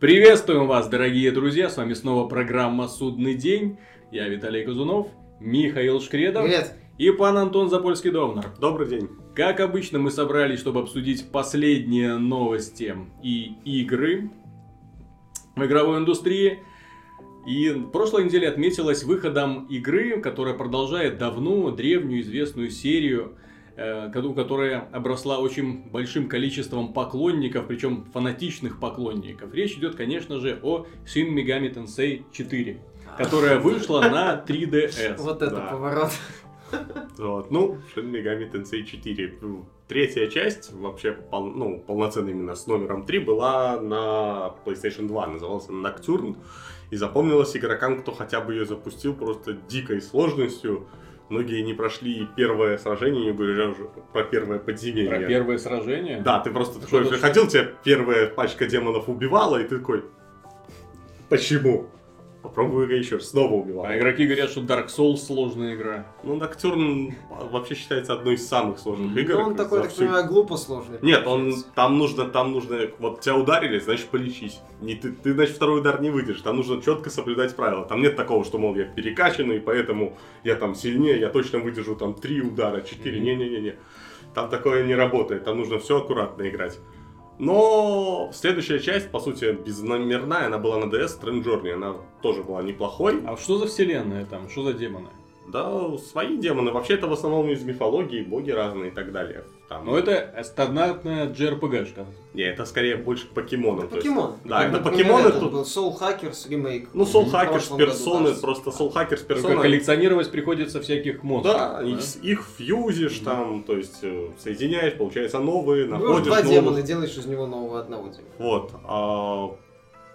Приветствуем вас, дорогие друзья! С вами снова программа «Судный день». Я Виталий Казунов, Михаил Шкредов Привет. и пан Антон Запольский-Довнар. Добрый день. Как обычно, мы собрались, чтобы обсудить последние новости и игры в игровой индустрии. И прошлой неделе отметилась выходом игры, которая продолжает давно древнюю известную серию, которая обросла очень большим количеством поклонников, причем фанатичных поклонников. Речь идет, конечно же, о Shin Megami Tensei 4, которая вышла на 3DS. Вот это Да. поворот. Вот. Ну, Shin Megami Tensei 4. Ну, Третья часть, вообще пол- ну, полноценная именно с номером 3, была на PlayStation 2, назывался Nocturne. И запомнилась игрокам, кто хотя бы ее запустил, просто дикой сложностью. Многие не прошли первое сражение, не говоря уже про первое подземелье. Про первое сражение? Да, ты просто такой Что-то- приходил, тебя первая пачка демонов убивала, и ты такой, почему? Попробую еще раз, снова убивал. А игроки говорят, что Dark Souls сложная игра. Ну, Ноктюрн вообще считается одной из самых сложных игр. Ну, он такой, так всю- понимаю, глупо сложный. Нет, он там нужно, там нужно, вот тебя ударили, значит полечись. Не, ты, ты, значит, второй удар не выйдешь. Там нужно четко соблюдать правила. Там нет такого, что, мол, я перекачанный, поэтому я там сильнее, я точно выдержу там три удара, четыре. Мгм. Не-не-не-не. Там такое не работает. Там нужно все аккуратно играть. Но следующая часть, по сути, безномерная, она была на DS, Strange Journey, она тоже была неплохой. А что за вселенная там? Что за демоны? Да, свои демоны. Вообще это в основном из мифологии, боги разные и так далее. Там, Ну это стандартная JRPG-шка. Не, это скорее больше к покемонам. Это то есть- покемон. Да, это Например, покемоны тут- был Soul Hackers ремейк. Ну, Soul Hackers, году, персоны, кажется. просто Soul Hackers, Только персоны. коллекционировать приходится всяких монстров. Да, с- их фьюзишь там, то есть э, соединяешь, получается новые, Берешь находишь два новых. демона делаешь из него нового одного демона. Вот. а,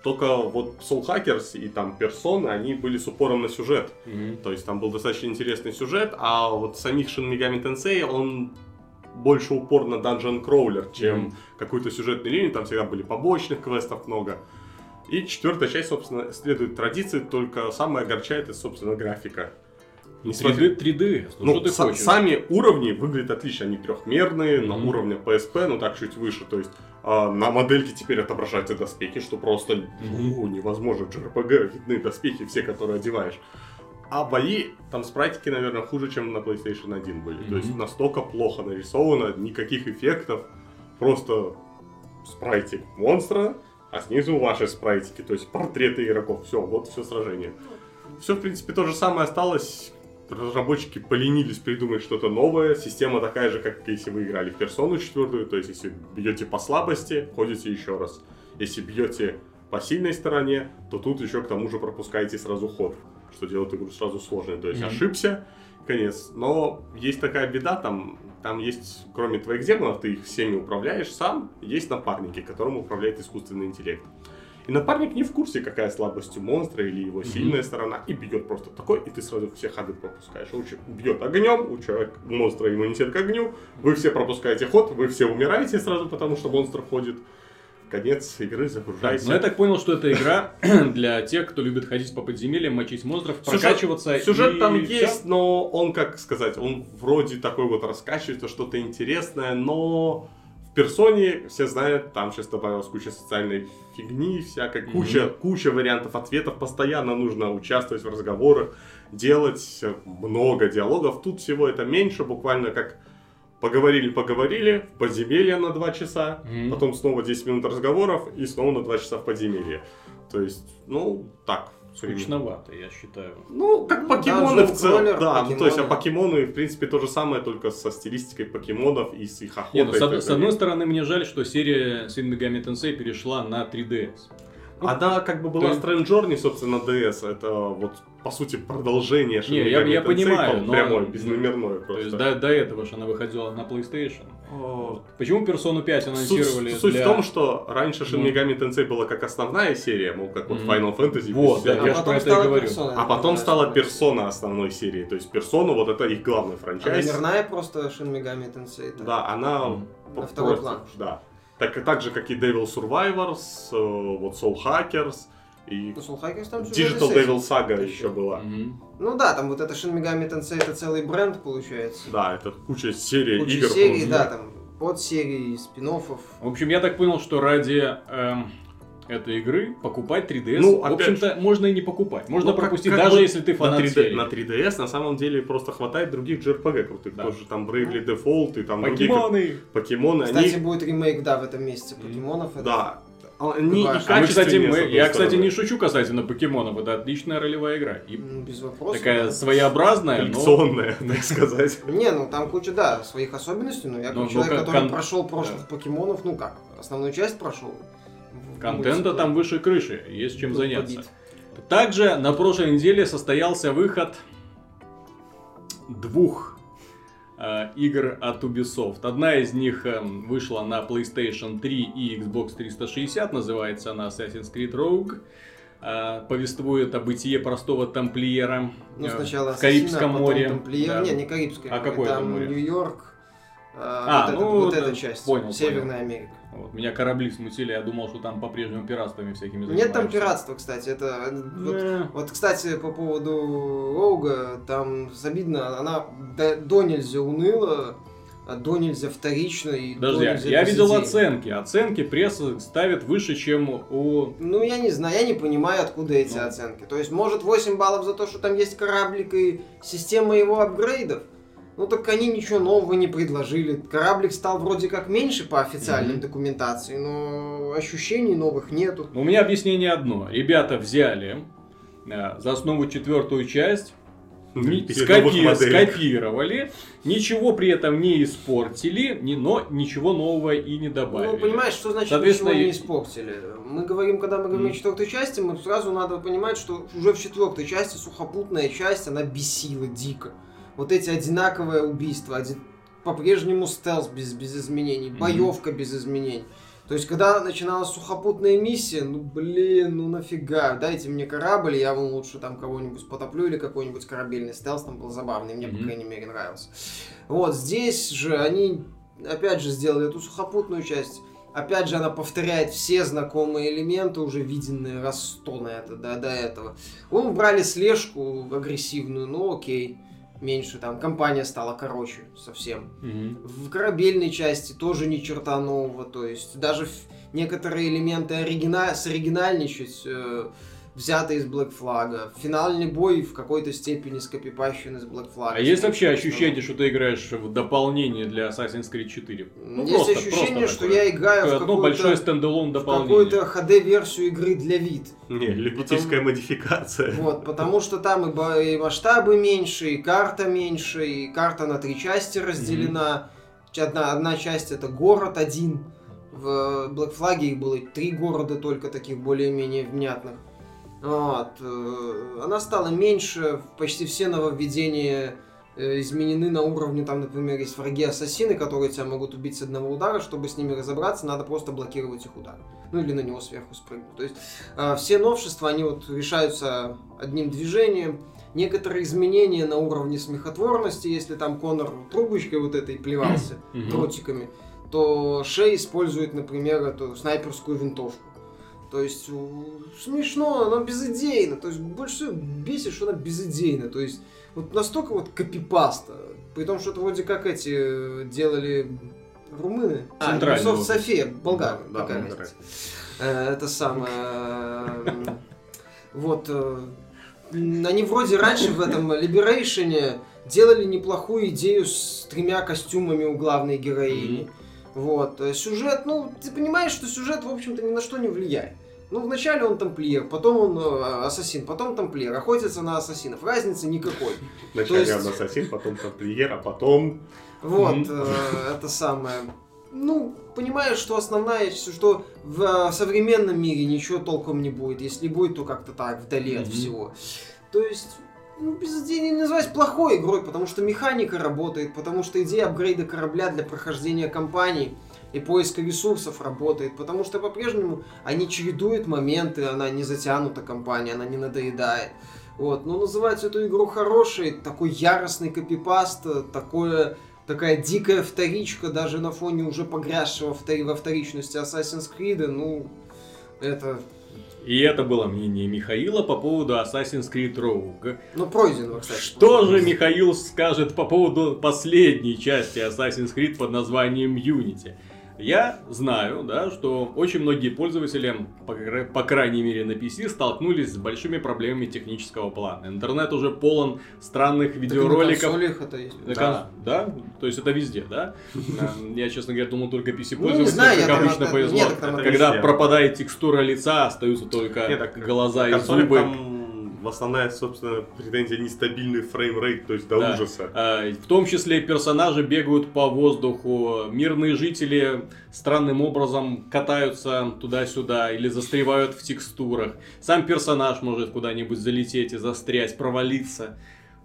только вот Soul Hackers и там персоны, они были с упором на сюжет. Мгм. То есть там был достаточно интересный сюжет, а вот самих Shin Megami Tensei, он больше упор на Dungeon Crawler, чем Мгм. какую-то сюжетную линию, там всегда были побочных квестов много. И четвертая часть, собственно, следует традиции, только самое огорчает это, собственно, графика. Несмотря- 3D, 3D. Ну, Ну, хочешь? сами уровни выглядят отлично, они трехмерные, на Мгм. уровне PSP, ну так чуть выше, то есть а, на модельке теперь отображаются доспехи, что просто ну, невозможно, в JRPG видны доспехи все, которые одеваешь. А бои, там спрайтики, наверное, хуже, чем на PlayStation 1 были. То есть настолько плохо нарисовано, никаких эффектов, просто спрайтик монстра, а снизу ваши спрайтики, то есть портреты игроков. Все, вот все сражение. Все, в принципе, то же самое осталось. Разработчики поленились придумать что-то новое. Система такая же, как если вы играли в персону четвертую. То есть, если бьете по слабости, ходите еще раз. Если бьете по сильной стороне, то тут еще к тому же пропускаете сразу ход, что делает игру сразу сложной. То есть Мгм. ошибся, конец. Но есть такая беда, там, там есть, кроме твоих демонов, ты их всеми управляешь сам, есть напарники, которым управляет искусственный интеллект. И напарник не в курсе, какая слабость у монстра или его сильная сторона, и бьет просто такой, и ты сразу все ходы пропускаешь. Он бьет огнем, у человека, монстра иммунитет к огню, вы все пропускаете ход, вы все умираете сразу, потому что монстр ходит. Конец игры, загружайся. Ну, я так понял, что это игра для тех, кто любит ходить по подземельям, мочить монстров, Сюжет- прокачиваться Сюжет и там всё. есть, но он, как сказать, он вроде такой вот раскачивается, что-то интересное, но в персоне, все знают, там сейчас добавилась куча социальной фигни, всякой, куча, куча вариантов ответов, постоянно нужно участвовать в разговорах, делать много диалогов. Тут всего это меньше, буквально как поговорили-поговорили, в подземелье на 2 часа, Мгм. потом снова 10 минут разговоров и снова на 2 часа в подземелье. То есть, ну, так. Скучновато, я считаю. Ну, как Ну, покемоны Dungeon в целом. Да, ну, то есть, а покемоны. покемоны, в принципе, то же самое, только со стилистикой покемонов и с их охотой. Нет, ну, с, од- с одной стороны, мне жаль, что серия Shin Megami Tensei перешла на 3DS. Она как бы была Strange Journey, собственно, DS. Это вот, по сути, продолжение Shin Не, я- Megami я Tensei, понимаю, но но- Прямое, безномерное То просто. есть до, до этого же она выходила на PlayStation. О, Почему Персону 5 Суть, анонсировали суть для... в том, что раньше Shin Ну. Megami Tensei была как основная серия, мол, как вот Мгм. Final Fantasy. Вот, да, я ж про потом это и говорю. персона, А потом да, стала да. персона основной серии. То есть персона, вот это их главный А франчайз. номерная просто Shin Megami Tensei. так. Да, она На второй план. Да. Так, так же, как и Devil Survivors, э, вот Soul Hackers и Ну, Soul Hackers там Digital. Devil Saga Еще. еще была. Мгм. Ну да, там вот это Shin Megami Tensei это целый бренд получается. Да, это куча серий Куча игр. серий, да, там подсерий, спин В общем, я так понял, что ради эм, этой игры покупать 3DS. Ну, в опять общем-то, можно и не покупать. Можно Ну, как- пропустить, как даже бы если ты на, фанат 3D, серии. на 3DS на самом деле просто хватает других JRPG крутых. Да. Тоже там Bravely Default и там другие Покемоны! как- покемоны. Кстати, они, будет ремейк, да, в этом месяце покемонов. Это- да, они и А мы, А мы, кстати, мы- я, кстати, не шучу касательно покемонов. Это отличная ролевая игра. И М, Без вопросов. такая да. своеобразная, но... коллекционная, так сказать. Не, ну там куча, да, своих особенностей, но я как Ну, ну, человек, который кон- прошел прошлых покемонов, ну как, основную часть прошел. Контента там выше крыши, есть чем заняться. Также на прошлой неделе состоялся выход двух игр от Ubisoft. Одна из них эм, вышла на PlayStation 3 и Xbox 360, называется она Assassin's Creed Rogue. Э, повествует о бытие простого тамплиера Ну, э, сначала в Карибском Ассасина, море. Тамплиер. Да. Не, не Карибское А море, какое там море? Нью-Йорк, э, А, вот, ну, это- вот это эта часть, понял, Северная Америка. Вот, меня корабли смутили, я думал, что там по-прежнему пиратствами всякими Нет там пиратства, кстати, это... э, вот- Вот, кстати, по поводу Роуга, там обидно, она до, до нельзя уныла, а до нельзя вторично и Подожди, до нельзя я видел безыдейно. оценки. Оценки пресса ставит выше, чем у Ну, я не знаю, я не понимаю, откуда эти Ну. оценки. То есть, может, 8 баллов за то, что там есть кораблик и система его апгрейдов? Ну, так они ничего нового не предложили. Кораблик стал вроде как меньше по официальной Мгм. документации, но ощущений новых нету. Ну, У меня объяснение одно. Ребята взяли э, за основу четвертую часть, скопи- скопировали, ничего при этом не испортили, ни- но ничего нового и не добавили. Ну, понимаешь, что значит Соответственно, ничего не испортили? Мы говорим, когда мы говорим о Мгм. четвертой части, мы сразу надо понимать, что уже в четвертой части сухопутная часть, она бесила дико. Вот эти одинаковые убийства, один- по-прежнему стелс без, без изменений, боевка без изменений. То есть, когда начиналась сухопутная миссия, ну блин, ну нафига, дайте мне корабль, я вам лучше там кого-нибудь потоплю или какой-нибудь корабельный стелс там был забавный, мне, по Мгм. крайней мере, нравился. Вот, здесь же они, опять же, сделали эту сухопутную часть. Опять же, она повторяет все знакомые элементы, уже виденные раз сто на это, до, до этого. Ну, убрали слежку агрессивную, ну окей, меньше там, компания стала короче совсем. Мгм. В корабельной части тоже ни черта нового, то есть даже некоторые элементы оригина... соригинальничать э, взяты из Black Flag. Финальный бой в какой-то степени скопипащен из Black Flag. А есть вообще ощущение, что ты играешь в дополнение для Assassin's Creed 4? Ну, Есть просто- ощущение, просто что такое. я играю в Одно большое какую-то стендалон дополнение. какую-то HD-версию игры для вид. Не, любительская модификация. Вот, потому что там и, и масштабы меньше, и карта меньше, и карта на три части разделена. Ч- Одна, одна часть это город один. В Black Flag их было три города только таких более-менее внятных. Вот. э, Она стала меньше, почти все нововведения э, изменены на уровне, там, например, есть враги-ассасины, которые тебя могут убить с одного удара, чтобы с ними разобраться, надо просто блокировать их удар. Ну или на него сверху спрыгнуть. То есть а, все новшества, они вот решаются одним движением. Некоторые изменения на уровне смехотворности, если там Конор трубочкой вот этой плевался, Мгм. дротиками, то Шей использует, например, эту снайперскую винтовку. То есть смешно, но безыдейно. То есть больше всего бесит, что она безыдейна. То есть вот настолько вот копипаста. При том, что это вроде как эти э, делали румыны. А, вот. София, болгары. Да, какая разница. Э, Это самое... Вот... э, м, Они вроде раньше в этом Liberation делали неплохую идею с тремя костюмами у главной героини. Вот. Сюжет, ну, ты понимаешь, что сюжет, в общем-то, ни на что не влияет. Ну, вначале он тамплиер, потом он э, ассасин, потом тамплиер, охотится на ассасинов. Разницы никакой. Вначале есть- он ассасин, потом тамплиер, а потом... Вот, э, это самое. Ну, понимаешь, что основная, что в э, современном мире ничего толком не будет. Если будет, то как-то так, вдали от Мгм. всего. То есть, ну, без идеи не называть плохой игрой, потому что механика работает, потому что идея апгрейда корабля для прохождения кампаний и поиска ресурсов работает, потому что по-прежнему они чередуют моменты, она не затянута компания, она не надоедает. Вот, но называть эту игру хорошей, такой яростный копипаст, такое, такая дикая вторичка, даже на фоне уже погрязшего втори- во вторичности Assassin's Creed, ну, это, И это было мнение Михаила по поводу Assassin's Creed Rogue. ну, пройденного, кстати. Что же Михаил скажет по поводу последней части Assassin's Creed под названием Unity? Я знаю, да, что очень многие пользователи, по, по крайней мере на PC, столкнулись с большими проблемами технического плана. Интернет уже полон странных Так и на видеороликов. консолях это есть. На Да. кон- да? То есть это везде, да? Эм, Я, честно говоря, думал только PC Ну, не пользователям, знаю, я как обычно повезло. так Когда пропадает текстура лица, остаются только так глаза и зубы. Основная, собственно, претензия нестабильный фреймрейт, то есть до Да. ужаса. А, В том числе персонажи бегают по воздуху, мирные жители странным образом катаются туда-сюда или застревают в текстурах. Сам персонаж может куда-нибудь залететь и застрять, провалиться.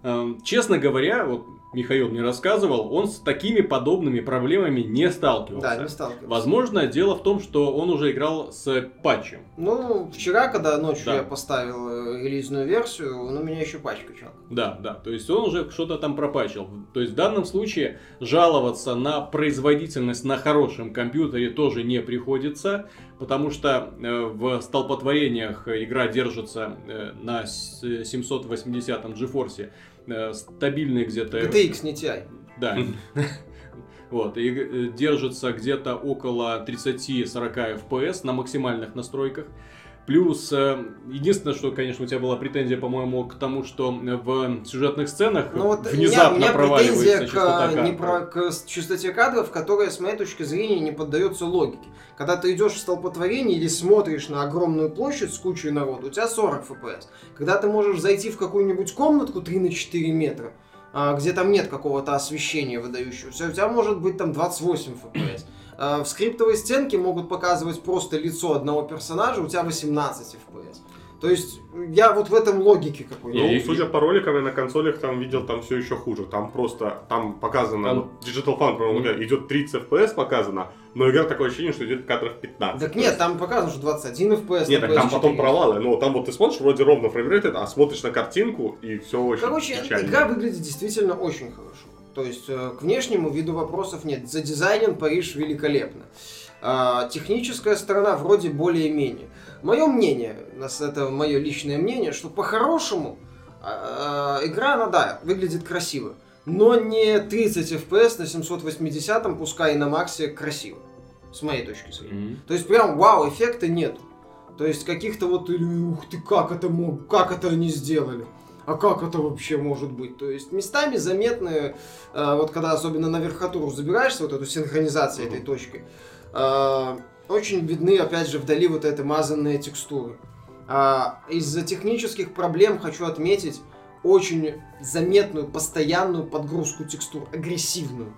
Эм, Честно говоря, вот Михаил мне рассказывал, он с такими подобными проблемами не сталкивался. Да, не сталкивался. Возможно, дело в том, что он уже играл с патчем. Ну, вчера, когда ночью Да. я поставил э, релизную версию, он у меня еще пачка качал. Да, да, то есть он уже что-то там пропачил. То есть в данном случае жаловаться на производительность на хорошем компьютере тоже не приходится, потому что э, в столпотворениях игра держится э, на с- 780-м GeForce э, стабильные где-то... GTX не TI. Да. Вот, и э, держится где-то около 30-40 FPS на максимальных настройках. Плюс, э, единственное, что, конечно, у тебя была претензия, по-моему, к тому, что в сюжетных сценах Ну вот у меня, у внезапно меня проваливается к, не кадра. про, к частоте кадров, которая, с моей точки зрения, не поддается логике. Когда ты идешь в столпотворение или смотришь на огромную площадь с кучей народу, у тебя 40 FPS. Когда ты можешь зайти в какую-нибудь комнатку 3 на 4 метра, а, где там нет какого-то освещения выдающегося, у тебя может быть там 28 FPS. А, В скриптовой стенке могут показывать просто лицо одного персонажа, у тебя 18 FPS. То есть я вот в этом логике какой-то. Ну, И- судя по роликам, я на консолях там видел, там все еще хуже. Там просто, там показано, Там- вот Digital Foundry, по-моему, Мгм. идет 30 FPS показано, но игра такое ощущение, что идет кадров 15. Так нет, там показано, что 21 FPS. Нет, так там PS4. потом провалы. Ну, там вот ты смотришь, вроде ровно framerate, а смотришь на картинку, и все очень Короче, печально. игра выглядит действительно очень хорошо. То есть э, к внешнему виду вопросов нет. За дизайном Париж великолепно. А, техническая сторона вроде более-менее. Мое мнение, это мое личное мнение, что по-хорошему а, игра, она, да, выглядит красиво. Но не 30 FPS на 780, пускай и на максе красиво. С моей точки зрения. Мгм. То есть прям вау, эффекта нету. То есть каких-то вот, ух ты, как это мог, как это они сделали? А как это вообще может быть? То есть местами заметны, э, вот когда особенно на верхотуру забираешься, вот эту синхронизацию этой точкой, э, очень видны, опять же, вдали вот эти мазанные текстуры. А, из-за технических проблем хочу отметить очень заметную, постоянную подгрузку текстур, агрессивную.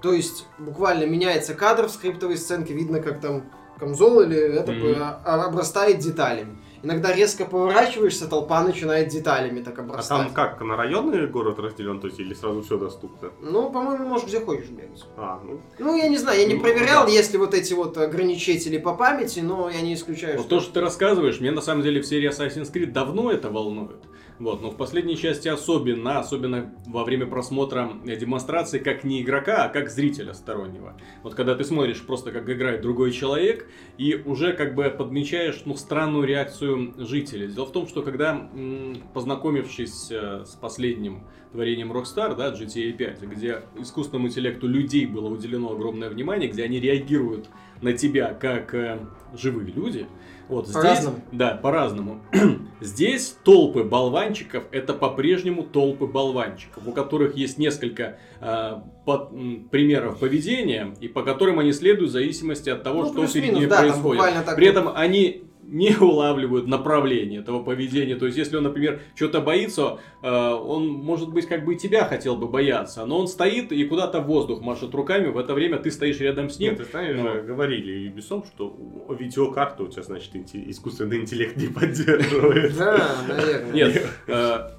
То есть буквально меняется кадр в скриптовой сценке, видно, как там камзол или это а- обрастает деталями. Иногда резко поворачиваешься, толпа начинает деталями так А обрастать. там как, на районный город разделен, то есть, или сразу все доступно? Ну, по-моему, можешь где хочешь бегать. А, ну, Ну, я не знаю, я не Ну, проверял, да. есть ли вот эти вот ограничители по памяти, но я не исключаю, Вот что... то, что ты рассказываешь, мне на самом деле в серии Assassin's Creed давно это волнует. Вот, но в последней части особенно, особенно во время просмотра э, демонстрации как не игрока, а как зрителя стороннего. Вот когда ты смотришь просто как играет другой человек и уже как бы подмечаешь ну, странную реакцию жителей. Дело в том, что когда познакомившись э, с последним творением Rockstar, да, GTA 5, где искусственному интеллекту людей было уделено огромное внимание, где они реагируют на тебя как э, живые люди. Вот здесь, По-разному. да, по-разному. здесь толпы болванчиков это по-прежнему толпы болванчиков, у которых есть несколько э, под- м, примеров поведения, и по которым они следуют в зависимости от того, Ну, что перед ними да, происходит. При вот. этом они не улавливают направление этого поведения. То есть, если он, например, что-то боится, э, он, может быть, как бы и тебя хотел бы бояться, но он стоит и куда-то в воздух машет руками, в это время ты стоишь рядом с ним. нет, ты знаешь, ну. же, говорили Ubisoft, что видеокарту у тебя, значит, искусственный интеллект не поддерживает. Да, наверное. Нет, э,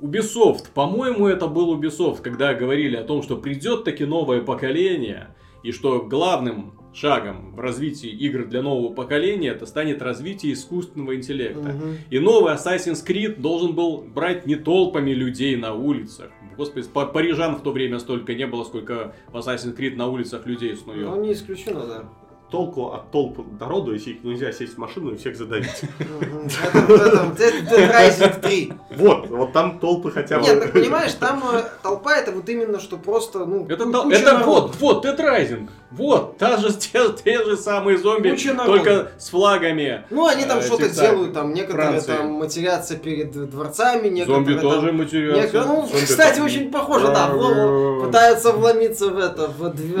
Ubisoft, по-моему, это был Ubisoft, когда говорили о том, что придет таки новое поколение, и что главным шагом в развитии игр для нового поколения это станет развитие искусственного интеллекта. Мгм. И новый Assassin's Creed должен был брать не толпами людей на улицах. Господи, па- парижан в то время столько не было, сколько в Assassin's Creed на улицах людей Ну, снует. не исключено, да. Толку от толп народу, если их нельзя сесть в машину и всех задавить. Dead Dead Rising 3. Вот, вот там толпы хотя бы... Нет, так понимаешь, там э, толпа это вот именно что просто, ну, Это, вот, вот, Dead Rising. Вот, та же, те, те же самые зомби, только с флагами. Ну, они там Э, что-то делают, там некоторые Франции. там матерятся перед дворцами, некоторые Зомби там- тоже матерятся. Ну, Зомби кстати, там- очень похоже, да, в лову пытаются вломиться в это, в две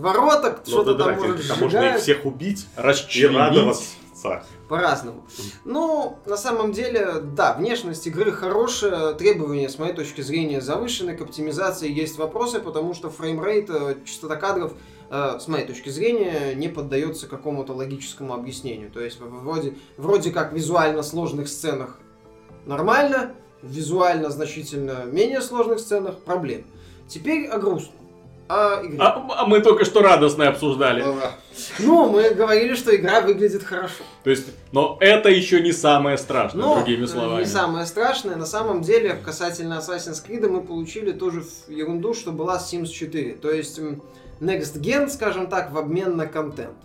ворота, Ну, что-то там может можно их всех убить и Расчленить. радоваться. По-разному. Ну, на самом деле, да, внешность игры хорошая, требования, с моей точки зрения, завышены, к оптимизации есть вопросы, потому что фреймрейт, э, частота кадров, с моей точки зрения, не поддается какому-то логическому объяснению. То есть, вроде, вроде как в визуально сложных сценах нормально, в визуально значительно менее сложных сценах проблем. Теперь о грустном. О игре. А, а мы только что радостно обсуждали. Ну, мы говорили, что игра выглядит хорошо. То есть, но это еще не самое страшное, Но другими э, словами. не самое страшное. На самом деле, касательно Assassin's Creed, мы получили тоже ерунду, что была Sims 4. То есть, Next Gen, скажем так, в обмен на контент.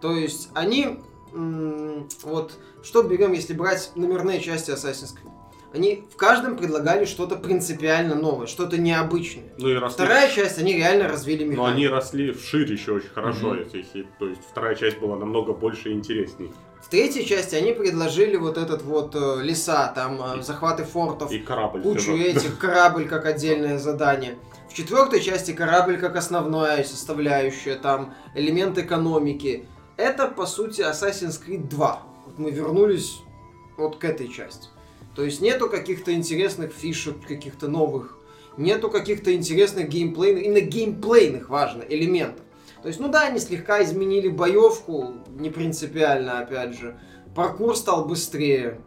То есть, они... Вот, что берем, если брать номерные части Assassin's Creed? Они в каждом предлагали что-то принципиально новое, что-то необычное. Ну и росли. Вторая часть, они реально развили Но механику. они росли вширь еще очень хорошо. Если- если- То есть вторая часть была намного больше и интересней. В третьей части они предложили вот этот вот э, леса, там э, захваты фортов, И корабль. кучу этих, корабль как отдельное задание. В четвертой части корабль как основная составляющая, там элемент экономики. Это, по сути, Assassin's Creed 2. Вот мы вернулись вот к этой части. То есть нету каких-то интересных фишек, каких-то новых. Нету каких-то интересных геймплейных, именно геймплейных, важно, элементов. То есть, ну да, они слегка изменили боевку, не принципиально, опять же. Паркур стал быстрее.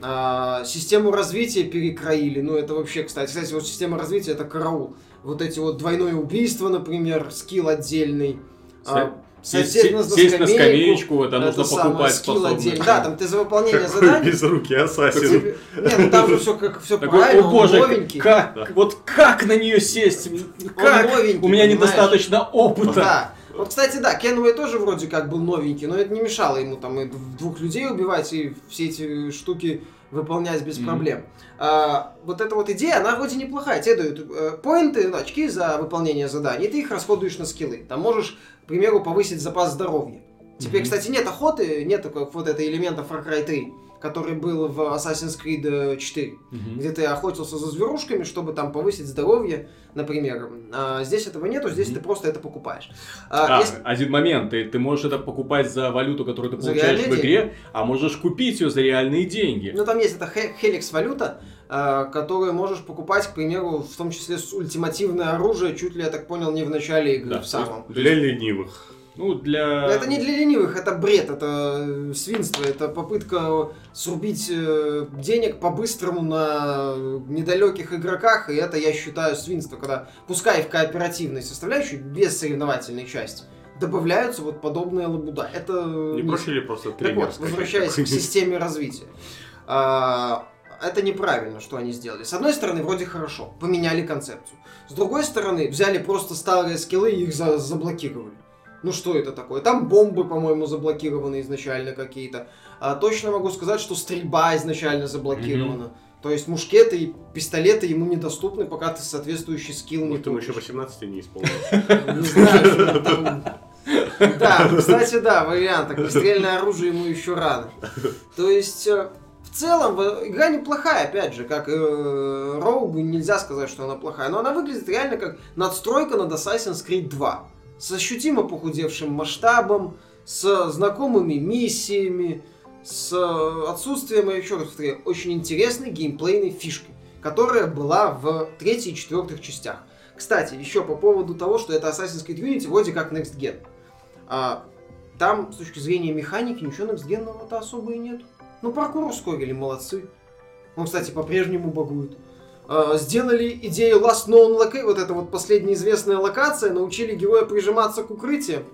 А, систему развития перекроили. Ну, это вообще, кстати, кстати, вот система развития это караул. Вот эти вот двойное убийство, например, скилл отдельный. А, Сесть, сосед на сесть на скамеечку, это нужно самое, покупать скилл способность. отдельный. Да, там ты за выполнение Какой заданий. безрукий ассасин. тебе- Не, ну там же все как все Такой, правильно, о он боже, новенький. как, Да. вот как на нее сесть? Как? новенький, У меня понимаешь? недостаточно опыта. Да. Вот, кстати, да, Кенуэй тоже вроде как был новенький, но это не мешало ему там и двух людей убивать и все эти штуки выполнять без Мгм. проблем. А, вот эта вот идея, она вроде неплохая. Тебе дают э, поинты, очки за выполнение заданий, и ты их расходуешь на скиллы. Там можешь, к примеру, повысить запас здоровья. Теперь, Мгм. кстати, нет охоты, нет как вот этого элемента Far Cry 3, который был в Assassin's Creed э, 4 Мгм. где ты охотился за зверушками, чтобы там повысить здоровье, например. А здесь этого нету, здесь Мгм. ты просто это покупаешь. А, А, если- один момент, ты, ты можешь это покупать за валюту, которую ты получаешь в игре, а можешь купить ее за реальные деньги. Ну, там есть эта Хеликс валюта, а, которую можешь покупать, к примеру, в том числе с ультимативное оружие, чуть ли, я так понял, не в начале игры, Да, в самом. Для ленивых. Ну, для... Это не для ленивых, это бред, это э, свинство, это попытка срубить э, денег по-быстрому на недалеких игроках, и это, я считаю, свинство, когда, пускай в кооперативной составляющей, без соревновательной части, добавляются вот подобные лабуда. Это Не низко. проще ли просто Так тренер вот, скачать возвращаясь к системе развития. А, Это неправильно, что они сделали. С одной стороны, вроде хорошо, поменяли концепцию. С другой стороны, взяли просто старые скиллы и их за- заблокировали. Ну что это такое? Там бомбы, по-моему, заблокированы изначально какие-то. А точно могу сказать, что стрельба изначально заблокирована. То есть мушкеты и пистолеты ему недоступны, пока ты соответствующий скилл не Может, ему еще купишь. 18 не исполнилось. Не знаю. Да, кстати, да, вариант. Так, стрельное оружие ему еще рано. То есть, э, в целом, игра неплохая, опять же, как э, Роугу, нельзя сказать, что она плохая, но она выглядит реально как надстройка над Assassin's Creed 2. С ощутимо похудевшим масштабом, с знакомыми миссиями, с отсутствием, я еще раз повторяю, очень интересной геймплейной фишки, которая была в третьей и четвертых частях. Кстати, еще по поводу того, что это Assassin's Creed Unity вроде как Next Gen. А, там, с точки зрения механики, ничего Next Gen-то особо и нет. Ну, паркур ускорили, молодцы. Он, кстати, по-прежнему багует. А, сделали идею Last Known Location, вот эта вот последняя известная локация, научили героя прижиматься к укрытиям.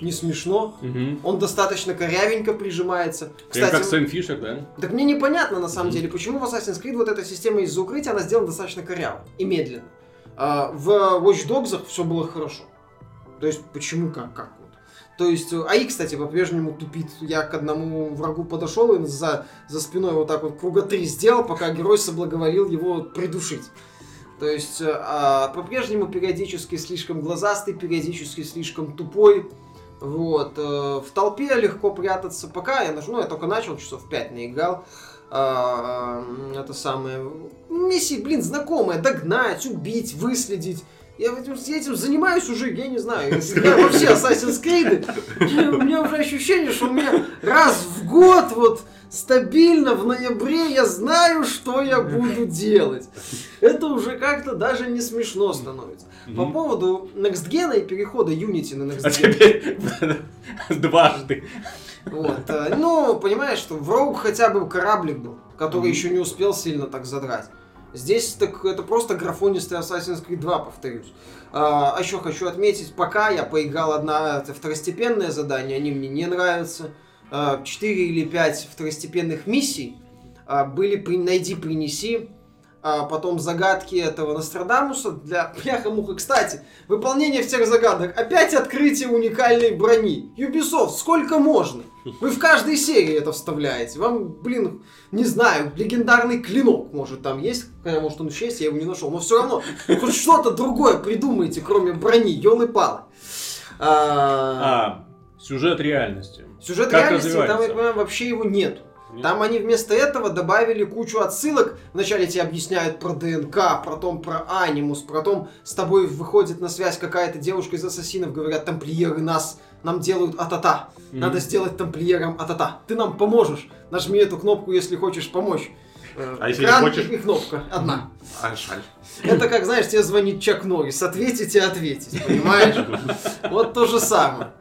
Не смешно. Мгм. Он достаточно корявенько прижимается. Прям как Кстати, Сэм Фишер, да? так мне непонятно на самом Мгм. деле, почему в Assassin's Creed вот эта система из-за укрытия, она сделана достаточно коряво и медленно. А в Watch Dogs все было хорошо. То есть, почему как, как. То есть, э, АИ, кстати, по-прежнему тупит. Я к одному врагу подошел и за, за спиной вот так вот круга три сделал, пока герой соблаговолил его придушить. То есть э, а, по-прежнему периодически слишком глазастый, периодически слишком тупой. Вот. э, в толпе легко прятаться. Пока я, ну, я только начал, часов 5 наиграл. А, это самое... Миссии, блин, знакомые. Догнать, убить, выследить. Я этим, я этим занимаюсь уже, я не знаю, я во все Assassin's Creed. У меня уже ощущение, что у меня раз в год вот стабильно в ноябре я знаю, что я буду делать. Это уже как-то даже не смешно становится. По Мгм. поводу Next Gen и перехода Unity на Next А Gen. теперь дважды. Вот. э, Ну, понимаешь, что в Rogue хотя бы кораблик был, который Мгм. еще не успел сильно так задрать. Здесь так это просто графонистый Assassin's Creed 2, повторюсь. А еще хочу отметить, пока я поиграл одна это второстепенное задание, они мне не нравятся. А, Четыре или пять второстепенных миссий а, были при, найди, принеси. А потом загадки этого Нострадамуса для бляха-муха. Кстати, выполнение всех загадок. Опять открытие уникальной брони. Ubisoft, сколько можно? Вы в каждой серии это вставляете. Вам, блин, не знаю, легендарный клинок, может, там есть. Хотя, может, он еще есть, я его не нашел. Но все равно, хоть что-то другое придумайте, кроме брони. Елы-палы. А, А, сюжет реальности. Сюжет как реальности, там, я понимаю, вообще его нету. Нет? Там они вместо этого добавили кучу отсылок. Вначале тебе объясняют про ДНК, потом про анимус, потом с тобой выходит на связь какая-то девушка из ассасинов, говорят, тамплиеры нас, нам делают атата. Мгм. Надо сделать тамплиерам атата. Ты нам поможешь. Нажми эту кнопку, если хочешь помочь. Э, А если не экран хочешь? и кнопка одна. А, жаль. Это как, знаешь, тебе звонит Чак Норрис. Ответить и ответить, понимаешь? Вот то же самое.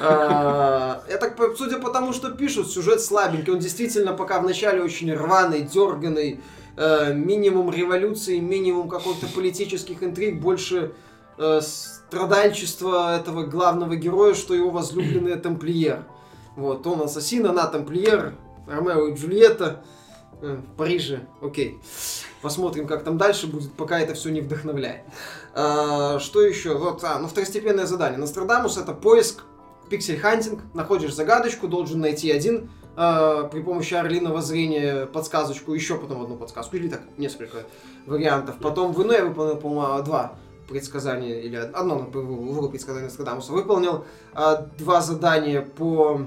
А, так, по- судя по тому, что пишут, сюжет слабенький. Он действительно пока вначале очень рваный, дерганый. э, Минимум революции, минимум каких-то политических интриг, больше э, страдальчества этого главного героя, что его возлюбленный тамплиер. Вот, он ассасин, она тамплиер, Ромео и Джульетта э, в Париже, окей. Посмотрим, как там дальше будет, пока это все не вдохновляет. А, что еще? Вот, а, ну, второстепенное задание. Нострадамус это поиск, pixel hunting. Находишь загадочку, должен найти один а, при помощи орлиного зрения подсказочку, еще потом одну подсказку, или так, несколько вариантов. Потом в иное выполнил, по-моему, два предсказания, или одно в игру предсказания Нострадамуса. Выполнил а, два задания по...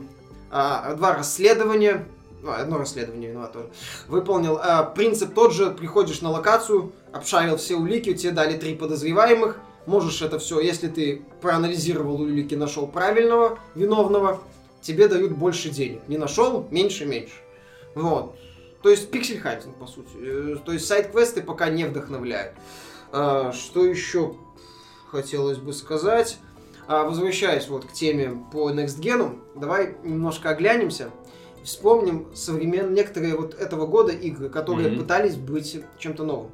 а, два расследования, ну, одно расследование виноват тоже. Выполнил. А, принцип тот же, приходишь на локацию, обшарил все улики, тебе дали три подозреваемых, можешь это все, если ты проанализировал улики, нашел правильного виновного, тебе дают больше денег. Не нашел, меньше, меньше. Вот. То есть пиксель хантинг, по сути. Э, То есть сайт-квесты пока не вдохновляют. А, Что еще хотелось бы сказать? А, Возвращаясь вот к теме по Next Gen, давай немножко оглянемся. Вспомним современ... некоторые вот этого года игры, которые Мгм. пытались быть чем-то новым.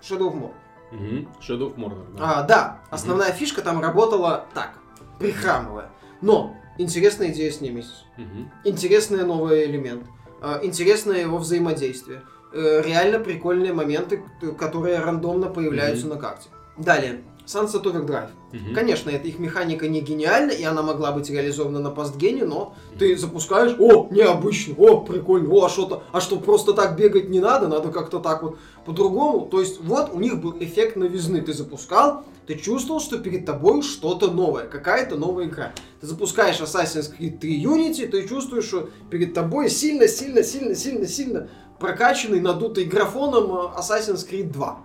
Shadow of Mordor. Мгм. Shadow of Mordor. да. А, да, основная фишка там работала так, прихрамывая. Но интересная идея с ними. Мгм. Интересный новый элемент. а, Интересное его взаимодействие. э, Реально прикольные моменты, которые рандомно появляются на карте. Далее. Sunset Overdrive. Мгм. Конечно, эта их механика не гениальна, и она могла быть реализована на постгене, но ты запускаешь, о, необычно, о, прикольно, о, а что-то, а что, просто так бегать не надо, надо как-то так вот по-другому. То есть вот у них был эффект новизны. Ты запускал, ты чувствовал, что перед тобой что-то новое, какая-то новая игра. Ты запускаешь Assassin's Creed 3 Unity, ты чувствуешь, что перед тобой сильно, сильно, сильно, сильно, сильно прокачанный, надутый графоном э, Assassin's Creed 2.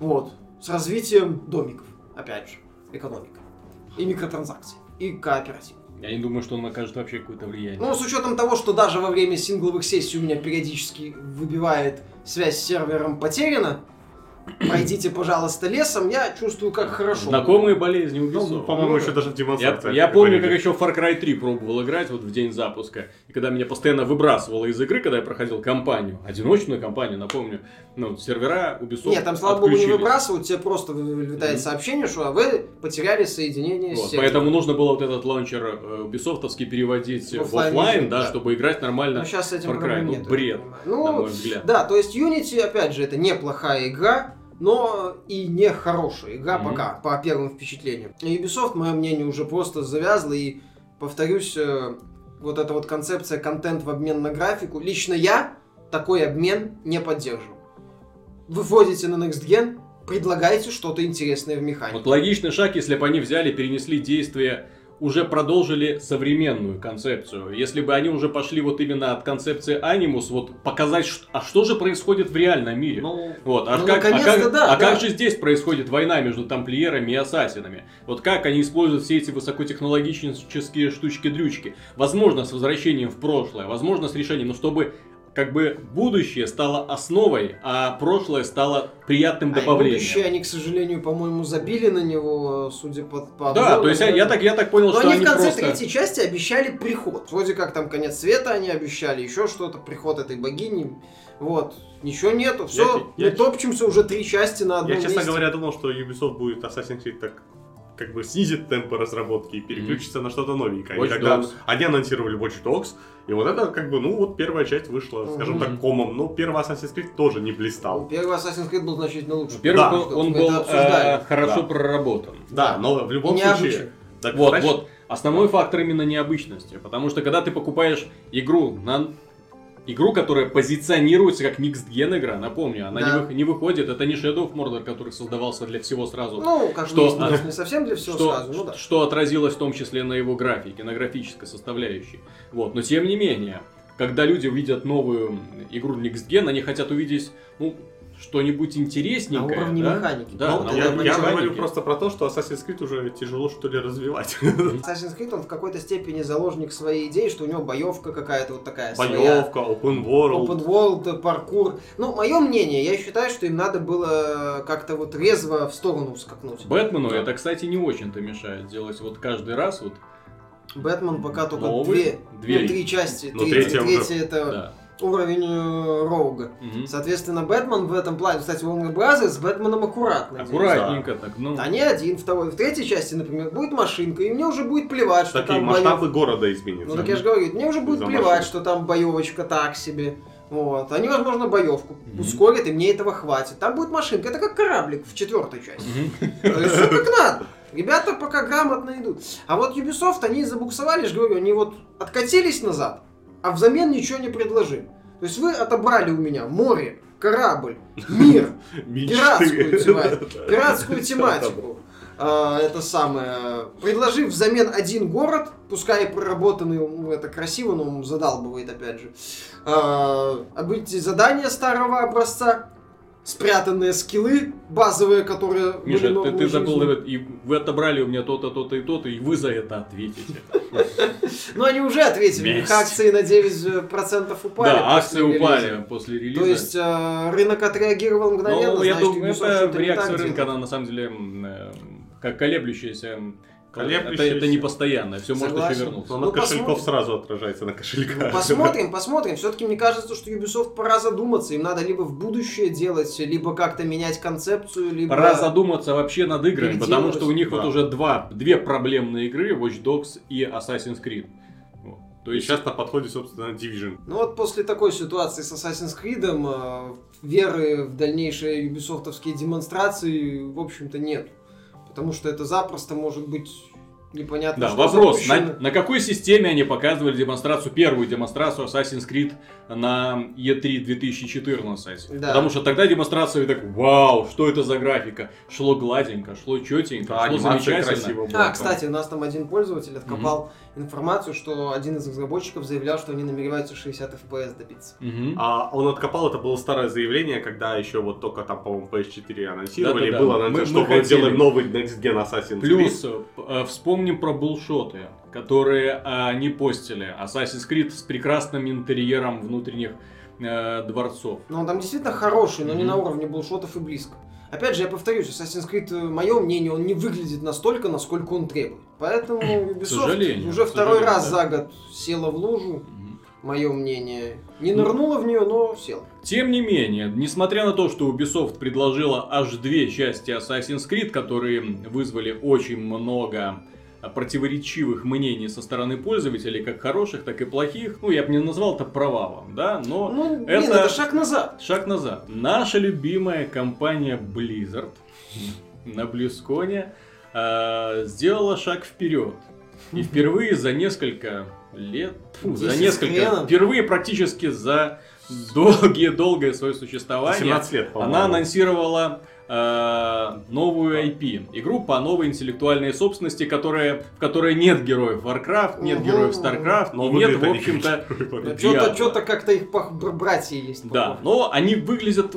Вот. С развитием домиков, опять же, экономика. И микротранзакций. И кооператив. Я не думаю, что он окажет вообще какое-то влияние. Ну, с учетом того, что даже во время сингловых сессий у меня периодически выбивает связь с сервером потеряна, пройдите, пожалуйста, лесом, я чувствую, как хорошо. Знакомые болезни Ну, Ubisoft. по-моему, Ну, еще да. даже в Я, демонстрации. я помню, как еще в Far Cry 3 пробовал играть вот в день запуска. И когда меня постоянно выбрасывало из игры, когда я проходил кампанию, одиночную кампанию, напомню, ну, сервера Ubisoft Нет, там, слава богу, не выбрасывают, тебе просто вылетает Мгм. сообщение, что вы потеряли соединение с Вот, сетью. поэтому нужно было вот этот лаунчер э, Ubisoftовский переводить В режим, да, да. чтобы играть нормально, Но сейчас с этим Far Cry, ну, нет. я бред, понимаю. на Ну, мой взгляд. Да, то есть Unity, опять же, это неплохая игра, но и не хорошая игра Мгм. пока, по первым впечатлениям. Ubisoft, мое мнение, уже просто завязла, и, повторюсь, э, вот эта вот концепция контент в обмен на графику, лично я такой обмен не поддерживаю. Вы вводите на Next Gen, предлагайте что-то интересное в механике. Вот логичный шаг, если бы они взяли, перенесли действие уже продолжили современную концепцию. Если бы они уже пошли вот именно от концепции анимус, вот показать, ш- а что же происходит в реальном мире. Ну, Вот, а, Ну, как, а, как, да, а да. как же здесь происходит война между тамплиерами и ассасинами? Вот как они используют все эти высокотехнологические штучки-дрючки? Возможно, с возвращением в прошлое, возможно, с решением, но чтобы как бы будущее стало основой, а прошлое стало приятным А добавлением. будущее они, к сожалению, по-моему, забили на него, судя по, по Да, то есть я, я так, я так понял, Но что они они в конце просто... третьей части обещали приход. Вроде как там конец света они обещали, еще что-то, приход этой богини. Вот. Ничего нету, все, Я- мы я- топчемся уже три части на одном Я, честно месте. говоря, думал, что Ubisoft будет Assassin's Creed так как бы снизит темпы разработки и переключится на что-то новенькое. Watch И когда Dogs. они анонсировали Watch Dogs, и вот это как бы, ну вот первая часть вышла, скажем Мгм. так, комом. Но первый Assassin's Creed тоже не блистал. Первый Assassin's Creed был значительно лучше. Первый Да, он, он был э, хорошо Да. проработан. Да, но в любом Необычно. случае... Так, Вот, знаешь, вот. Основной фактор именно необычности. Потому что когда ты покупаешь игру на игру, которая позиционируется как микс-ген игра, напомню, она Да. не, вы- не выходит, это не Shadow of Mordor, который создавался для всего сразу. Ну, как Что- выяснилось, не совсем для всего что, сразу, ну да. что отразилось в том числе на его графике, на графической составляющей. Вот. Но тем не менее, когда люди увидят новую игру Next Gen, они хотят увидеть, ну, что-нибудь интересненькое. На уровне да? механики. Да, ну, на я, уровне я механики. говорю просто про то, что Assassin's Creed уже тяжело что ли развивать. Assassin's Creed, он в какой-то степени заложник своей идеи, что у него боевка какая-то вот такая своя. Боевка, open world. Open world, паркур. Ну, мое мнение, я считаю, что им надо было как-то вот резво в сторону скакнуть. Бэтмену Да. это, кстати, не очень-то мешает делать вот каждый раз вот Бэтмен пока только Новый, две, две. ну, три части. Ну, третья, третья уже. третья это да. Уровень э, Роуга. Мгм. Соответственно, Бэтмен в этом плане, кстати, Warner Bros. с Бэтменом аккуратно. Аккуратненько так, ну. Они один, второй. В третьей части, например, будет машинка, и мне уже будет плевать, что Такие там масштабы боев- города изменятся. Ну так я же говорю, мне уже будет За плевать, машину. что там боевочка так себе. Вот. Они, возможно, боевку Мгм. ускорят, и мне этого хватит. Там будет машинка, это как кораблик в четвертой части. То есть все как надо. Ребята пока грамотно идут. А вот Ubisoft, они забуксовали, же говорю, они вот откатились назад, а взамен ничего не предложили. То есть вы отобрали у меня море, корабль, мир, пиратскую тематику. Пиратскую тематику. Это самое. Предложив взамен один город, пускай и проработанный, ну, это красиво, но он задалбывает опять же. А, обычные задания старого образца, спрятанные скиллы базовые, которые Миша, ты, ты забыл, и вы отобрали у меня то-то, то-то и то-то, и вы за это ответите. Ну, они уже ответили, их акции на 9% упали. Да, акции упали после релиза. То есть э, рынок отреагировал мгновенно, Ну, я думаю, это реакция рынка, она на самом деле э, как колеблющаяся. Это, это не постоянно, все может еще Согласен. вернуться. Но Ну, на кошельков посмотрим. сразу отражается на кошельках. Ну, посмотрим, посмотрим. Все-таки мне кажется, что Ubisoft пора задуматься. Им надо либо в будущее делать, либо как-то менять концепцию, либо... Пора задуматься вообще над играми, потому что у них вот Да. уже два, две проблемные игры, Watch Dogs и Assassin's Creed. Вот. То есть сейчас на подходе, собственно, Division. Ну вот после такой ситуации с Assassin's Creed э, веры в дальнейшие юбисофтовские демонстрации, в общем-то, нет. Потому что это запросто может быть непонятно Да, что вопрос, запущено. на, на какой системе они показывали демонстрацию, первую демонстрацию Assassin's Creed на E3 2014? Да. Потому что тогда демонстрация и так, вау, что это за графика? Шло гладенько, шло четенько, Да, шло замечательно. красиво. А, кстати, у нас там один пользователь откопал информацию, что один из разработчиков заявлял, что они намереваются 60 FPS добиться. Мгм. А он откопал, это было старое заявление, когда еще вот только там, по-моему, PS4 анонсировали, Да-да-да. было Мы- анонсировано, мы что мы хотели. делаем новый Next Gen Assassin's Creed. Плюс э, э, вспомним про булшоты, которые э, они постили. Assassin's Creed с прекрасным интерьером внутренних э, дворцов. Но он там действительно хороший, но не Мгм. на уровне булшотов и близко. Опять же, я повторюсь, Assassin's Creed, мое мнение, он не выглядит настолько, насколько он требует. Поэтому Ubisoft уже второй раз да. за год села в лужу, мое мнение. Не Ну. нырнула в нее, но села. Тем не менее, несмотря на то, что Ubisoft предложила аж две части Assassin's Creed, которые вызвали очень много противоречивых мнений со стороны пользователей, как хороших, так и плохих, ну, я бы не назвал это провалом, да, но Ну, блин, это- это шаг назад. шаг назад. Наша любимая компания Blizzard на Близконе э, сделала шаг вперед. И впервые за несколько лет, фу, за 10 несколько, хренов. впервые практически за долгие-долгое свое существование, 17 лет, по-моему. она анонсировала э, новую IP. Игру по новой интеллектуальной собственности, которая, в которой нет героев Warcraft, нет героев StarCraft, Но нет, в общем-то, герои. Что-то, как-то их братья есть. Да, но они выглядят,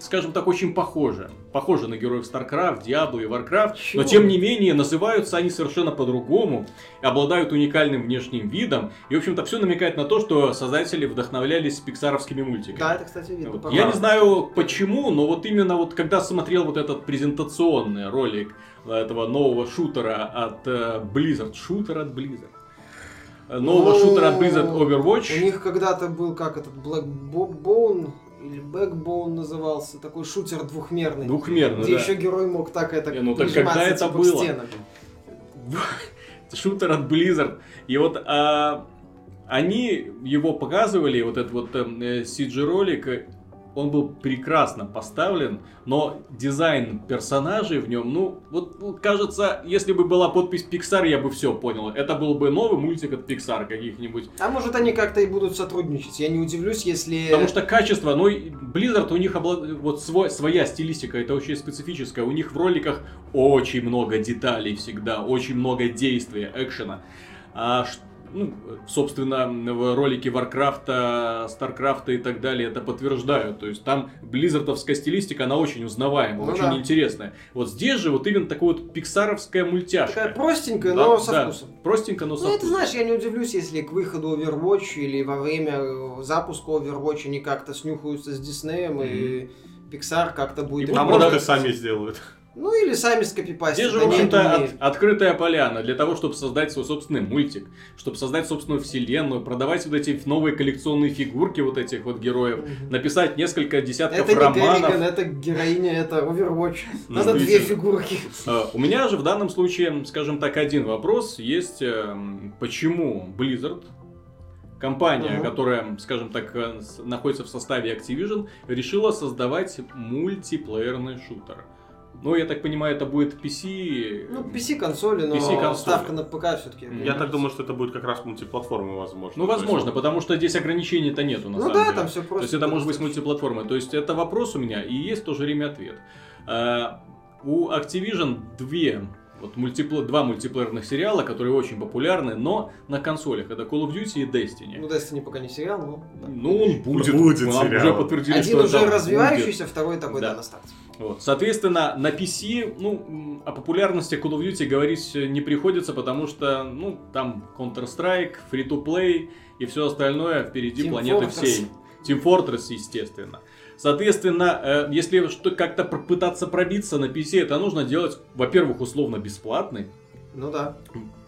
скажем так, очень похоже. Похожи на героев StarCraft, Diablo и Warcraft, Чего? но тем не менее называются они совершенно по-другому, обладают уникальным внешним видом, и, в общем-то, все намекает на то, что создатели вдохновлялись пиксаровскими мультиками. Да, это, кстати, видно. Вот. Я не знаю почему, но вот именно вот когда смотрел вот этот презентационный ролик этого нового шутера от э, Blizzard, шутер от Blizzard, Э, нового Ну, шутера от Blizzard Overwatch, У них когда-то был, как этот, Blackbone или Backbone назывался, такой шутер двухмерный. двухмерный, где да. еще герой мог так это Не, ну так когда это типа, было? стенам. шутер от Blizzard. И вот а, они его показывали, вот этот вот э, CG-ролик, он был прекрасно поставлен, но дизайн персонажей в нем, ну, вот кажется, если бы была подпись Pixar, я бы все понял. Это был бы новый мультик от Pixar каких-нибудь. А может они как-то и будут сотрудничать. Я не удивлюсь, если... Потому что качество, ну, Blizzard у них обла- вот свой, своя стилистика, это очень специфическая. У них в роликах очень много деталей всегда, очень много действия, экшена. А, ш- ну, собственно, в ролике Варкрафта, Старкрафта и так далее это подтверждают. То есть там близзардовская стилистика, она очень узнаваемая, Ну очень да. интересная. Вот здесь же вот именно такая вот пиксаровская мультяшка. Такая простенькая, Да, но со да, вкусом. Простенько, но со Ну, это, вкусом. знаешь, я не удивлюсь, если к выходу Overwatch или во время э, запуска Overwatch они как-то снюхаются с Диснеем и Pixar как-то будет... И и продавать- сами сделают. Ну, или сами скопипастят. Здесь же, в они это общем-то, от- открытая поляна для того, чтобы создать свой собственный мультик, чтобы создать собственную вселенную, продавать вот эти новые коллекционные фигурки вот этих вот героев, Мгм. написать несколько десятков Это романов. Керриган, это героиня, это Overwatch. Ну, Надо две фигурки. Э, У меня же в данном случае, скажем так, один вопрос есть, эм, почему Blizzard, компания, которая, скажем так, э, находится в составе Activision, решила создавать мультиплеерный шутер. Ну, я так понимаю, это будет PC. Ну, PC-консоли, но PC-консоли. ставка на ПК все-таки. Мгм. Я так думаю, что это будет как раз мультиплатформа, возможно. Ну, есть, возможно, потому что здесь ограничений-то нету, на Ну самом да, деле. там все просто. То есть это может быть мультиплатформа. То есть это вопрос у меня и есть в то же время ответ. А, У Activision две вот мультипле- два мультиплеерных сериала, которые очень популярны, но на консолях. Это Call of Duty и Destiny. Ну, Destiny пока не сериал, но... да. Ну, он будет. Будет Нам сериал. уже подтвердили, Один что уже развивающийся, второй такой, Да. да, на старте. будет. Вот. Соответственно, на PC, ну, о популярности Call of Duty говорить не приходится, потому что, ну, там Counter-Strike, Free-to-Play и все остальное впереди Team планеты Fortress. всей. Team Fortress, естественно. Соответственно, э, если что- как-то пр- пытаться пробиться на PC, это нужно делать, во-первых, условно бесплатный, Ну да.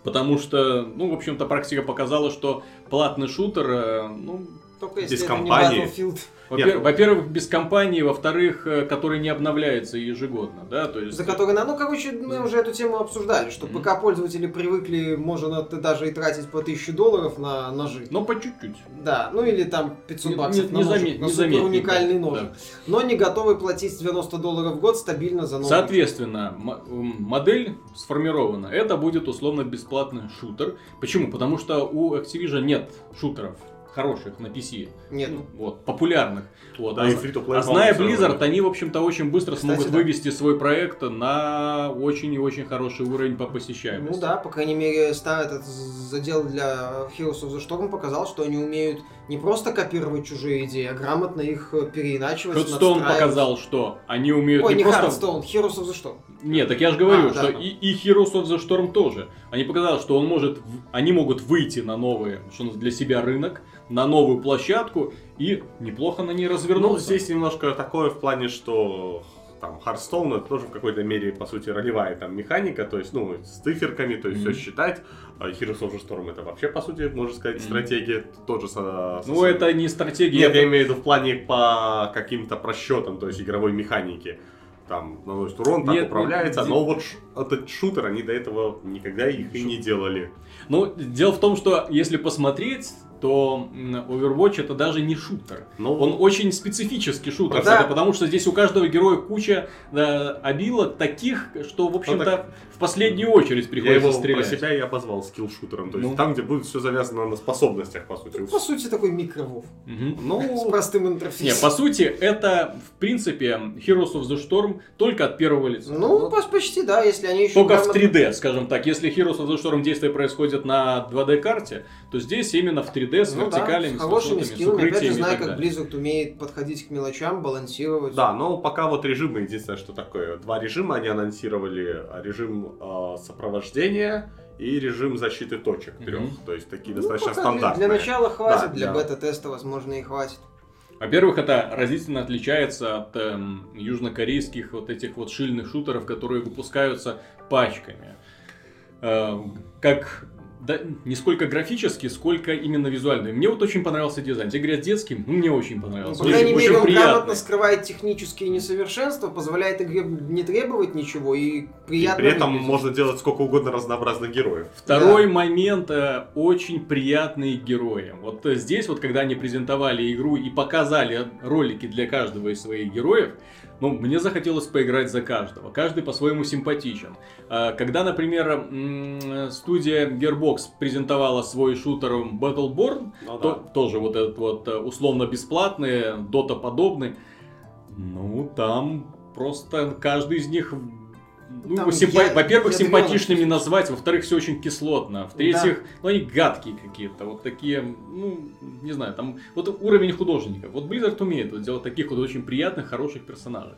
потому что, ну, в общем-то, практика показала, что платный шутер, э, ну, Только если Без это не Battlefield. Во-пер- Нет, ну- во-первых, без компании, во-вторых, э, который не обновляется ежегодно, да, то есть... За который, ну, короче, мы уже эту тему обсуждали, что Мгм. ПК-пользователи привыкли, можно даже и тратить по 1000 долларов на ножи. Но по чуть-чуть. Да, ну или там 500 Не- баксов не- на, ножик, заметь- на не уникальный ножик. да. Но не готовы платить 90 долларов в год стабильно за новый. Соответственно, м- модель сформирована. Это будет условно бесплатный шутер. Почему? Потому что у Activision нет шутеров хороших на PC. Нет. Ну, Вот, популярных. Вот. Да, а, а зная Blizzard, они, в общем-то, очень быстро Кстати, смогут да. вывести свой проект на очень и очень хороший уровень по посещаемости. Ну да, по крайней мере, старый этот задел для Heroes of the Storm показал, что они умеют не просто копировать чужие идеи, а грамотно их переиначивать, надстраивать. показал, что они умеют Ой, не не просто... Hearthstone, Heroes of the Storm. Нет, так я же говорю, А, что да. И, и Heroes of the Storm тоже. Они показали, что он может, они могут выйти на новый, что для себя рынок, на новую площадку и неплохо на ней Ну, развернуться. здесь немножко такое в плане, что там Hearthstone это тоже в какой-то мере, по сути, ролевая там механика, то есть, ну, с циферками, то есть Мгм. все считать. А Heroes of the Storm это вообще, по сути, можно сказать, Мгм. стратегия тоже со... Ну, со- это не стратегия. Нет, это- я имею в виду в плане по каким-то просчетам, то есть игровой механики. Там наносит урон, так Нет, управляется, нет, но вот ш- этот шутер, они до этого никогда их и не делали. Ну, дело в том, что если посмотреть, то Overwatch это даже не шутер. Ну, Он очень специфический шутер. Да. Это потому что здесь у каждого героя куча да, обилок таких, что, в общем-то, Ну, так- в последнюю очередь я приходится его про стрелять. себя и обозвал скилл-шутером. То есть Ну. там, где будет все завязано на способностях, по сути. По сути, такой микровов. С Ну, простым Не, интерфейсом. по сути, это, в принципе, Heroes of the Storm только от первого лица. Ну, почти, да, если они еще... Только в грамотно- 3D, скажем так. Если Heroes of the Storm действие происходит на 2D карте, то здесь именно в 3D с Ну да, вертикалями, с с хорошими высотами, с скиллами. Опять же, укрытиями знаю, как. Blizzard умеет подходить к мелочам, балансировать. Да, но пока вот режимы, единственное, что такое, два режима они анонсировали, режим э, сопровождения и режим защиты точек трех, Мгм. то есть такие Ну, достаточно пока для- стандартные. Для начала хватит, Да, для да. бета-теста, возможно, и хватит. Во-первых, это разительно отличается от эм, южнокорейских вот этих вот шильных шутеров, которые выпускаются пачками. Эм, как да, не сколько графически, сколько именно визуально. Мне вот очень понравился дизайн. Те говорят детским, ну мне очень Ну, понравился. по Очень- крайней очень мере, он приятный. грамотно скрывает технические несовершенства, позволяет игре не требовать ничего и И приятно при этом выглядеть. можно делать сколько угодно разнообразных героев. Второй Да. момент э, очень приятные герои. Вот э, здесь вот, когда они презентовали игру и показали ролики для каждого из своих героев, ну, мне захотелось поиграть за каждого. Каждый по-своему симпатичен. А, Когда, например, студия Gearbox презентовала свой шутер Battleborn, Ну то- тоже вот этот вот э, условно бесплатный, дота подобный, ну, там просто каждый из них ну, Там симпа- я- во-первых, ядрёно. симпатичными назвать, во-вторых, все очень кислотно, в-третьих, ну, они гадкие какие-то, вот такие, ну, не знаю, там, вот уровень художника. Вот Blizzard умеет вот делать таких вот очень приятных, хороших персонажей.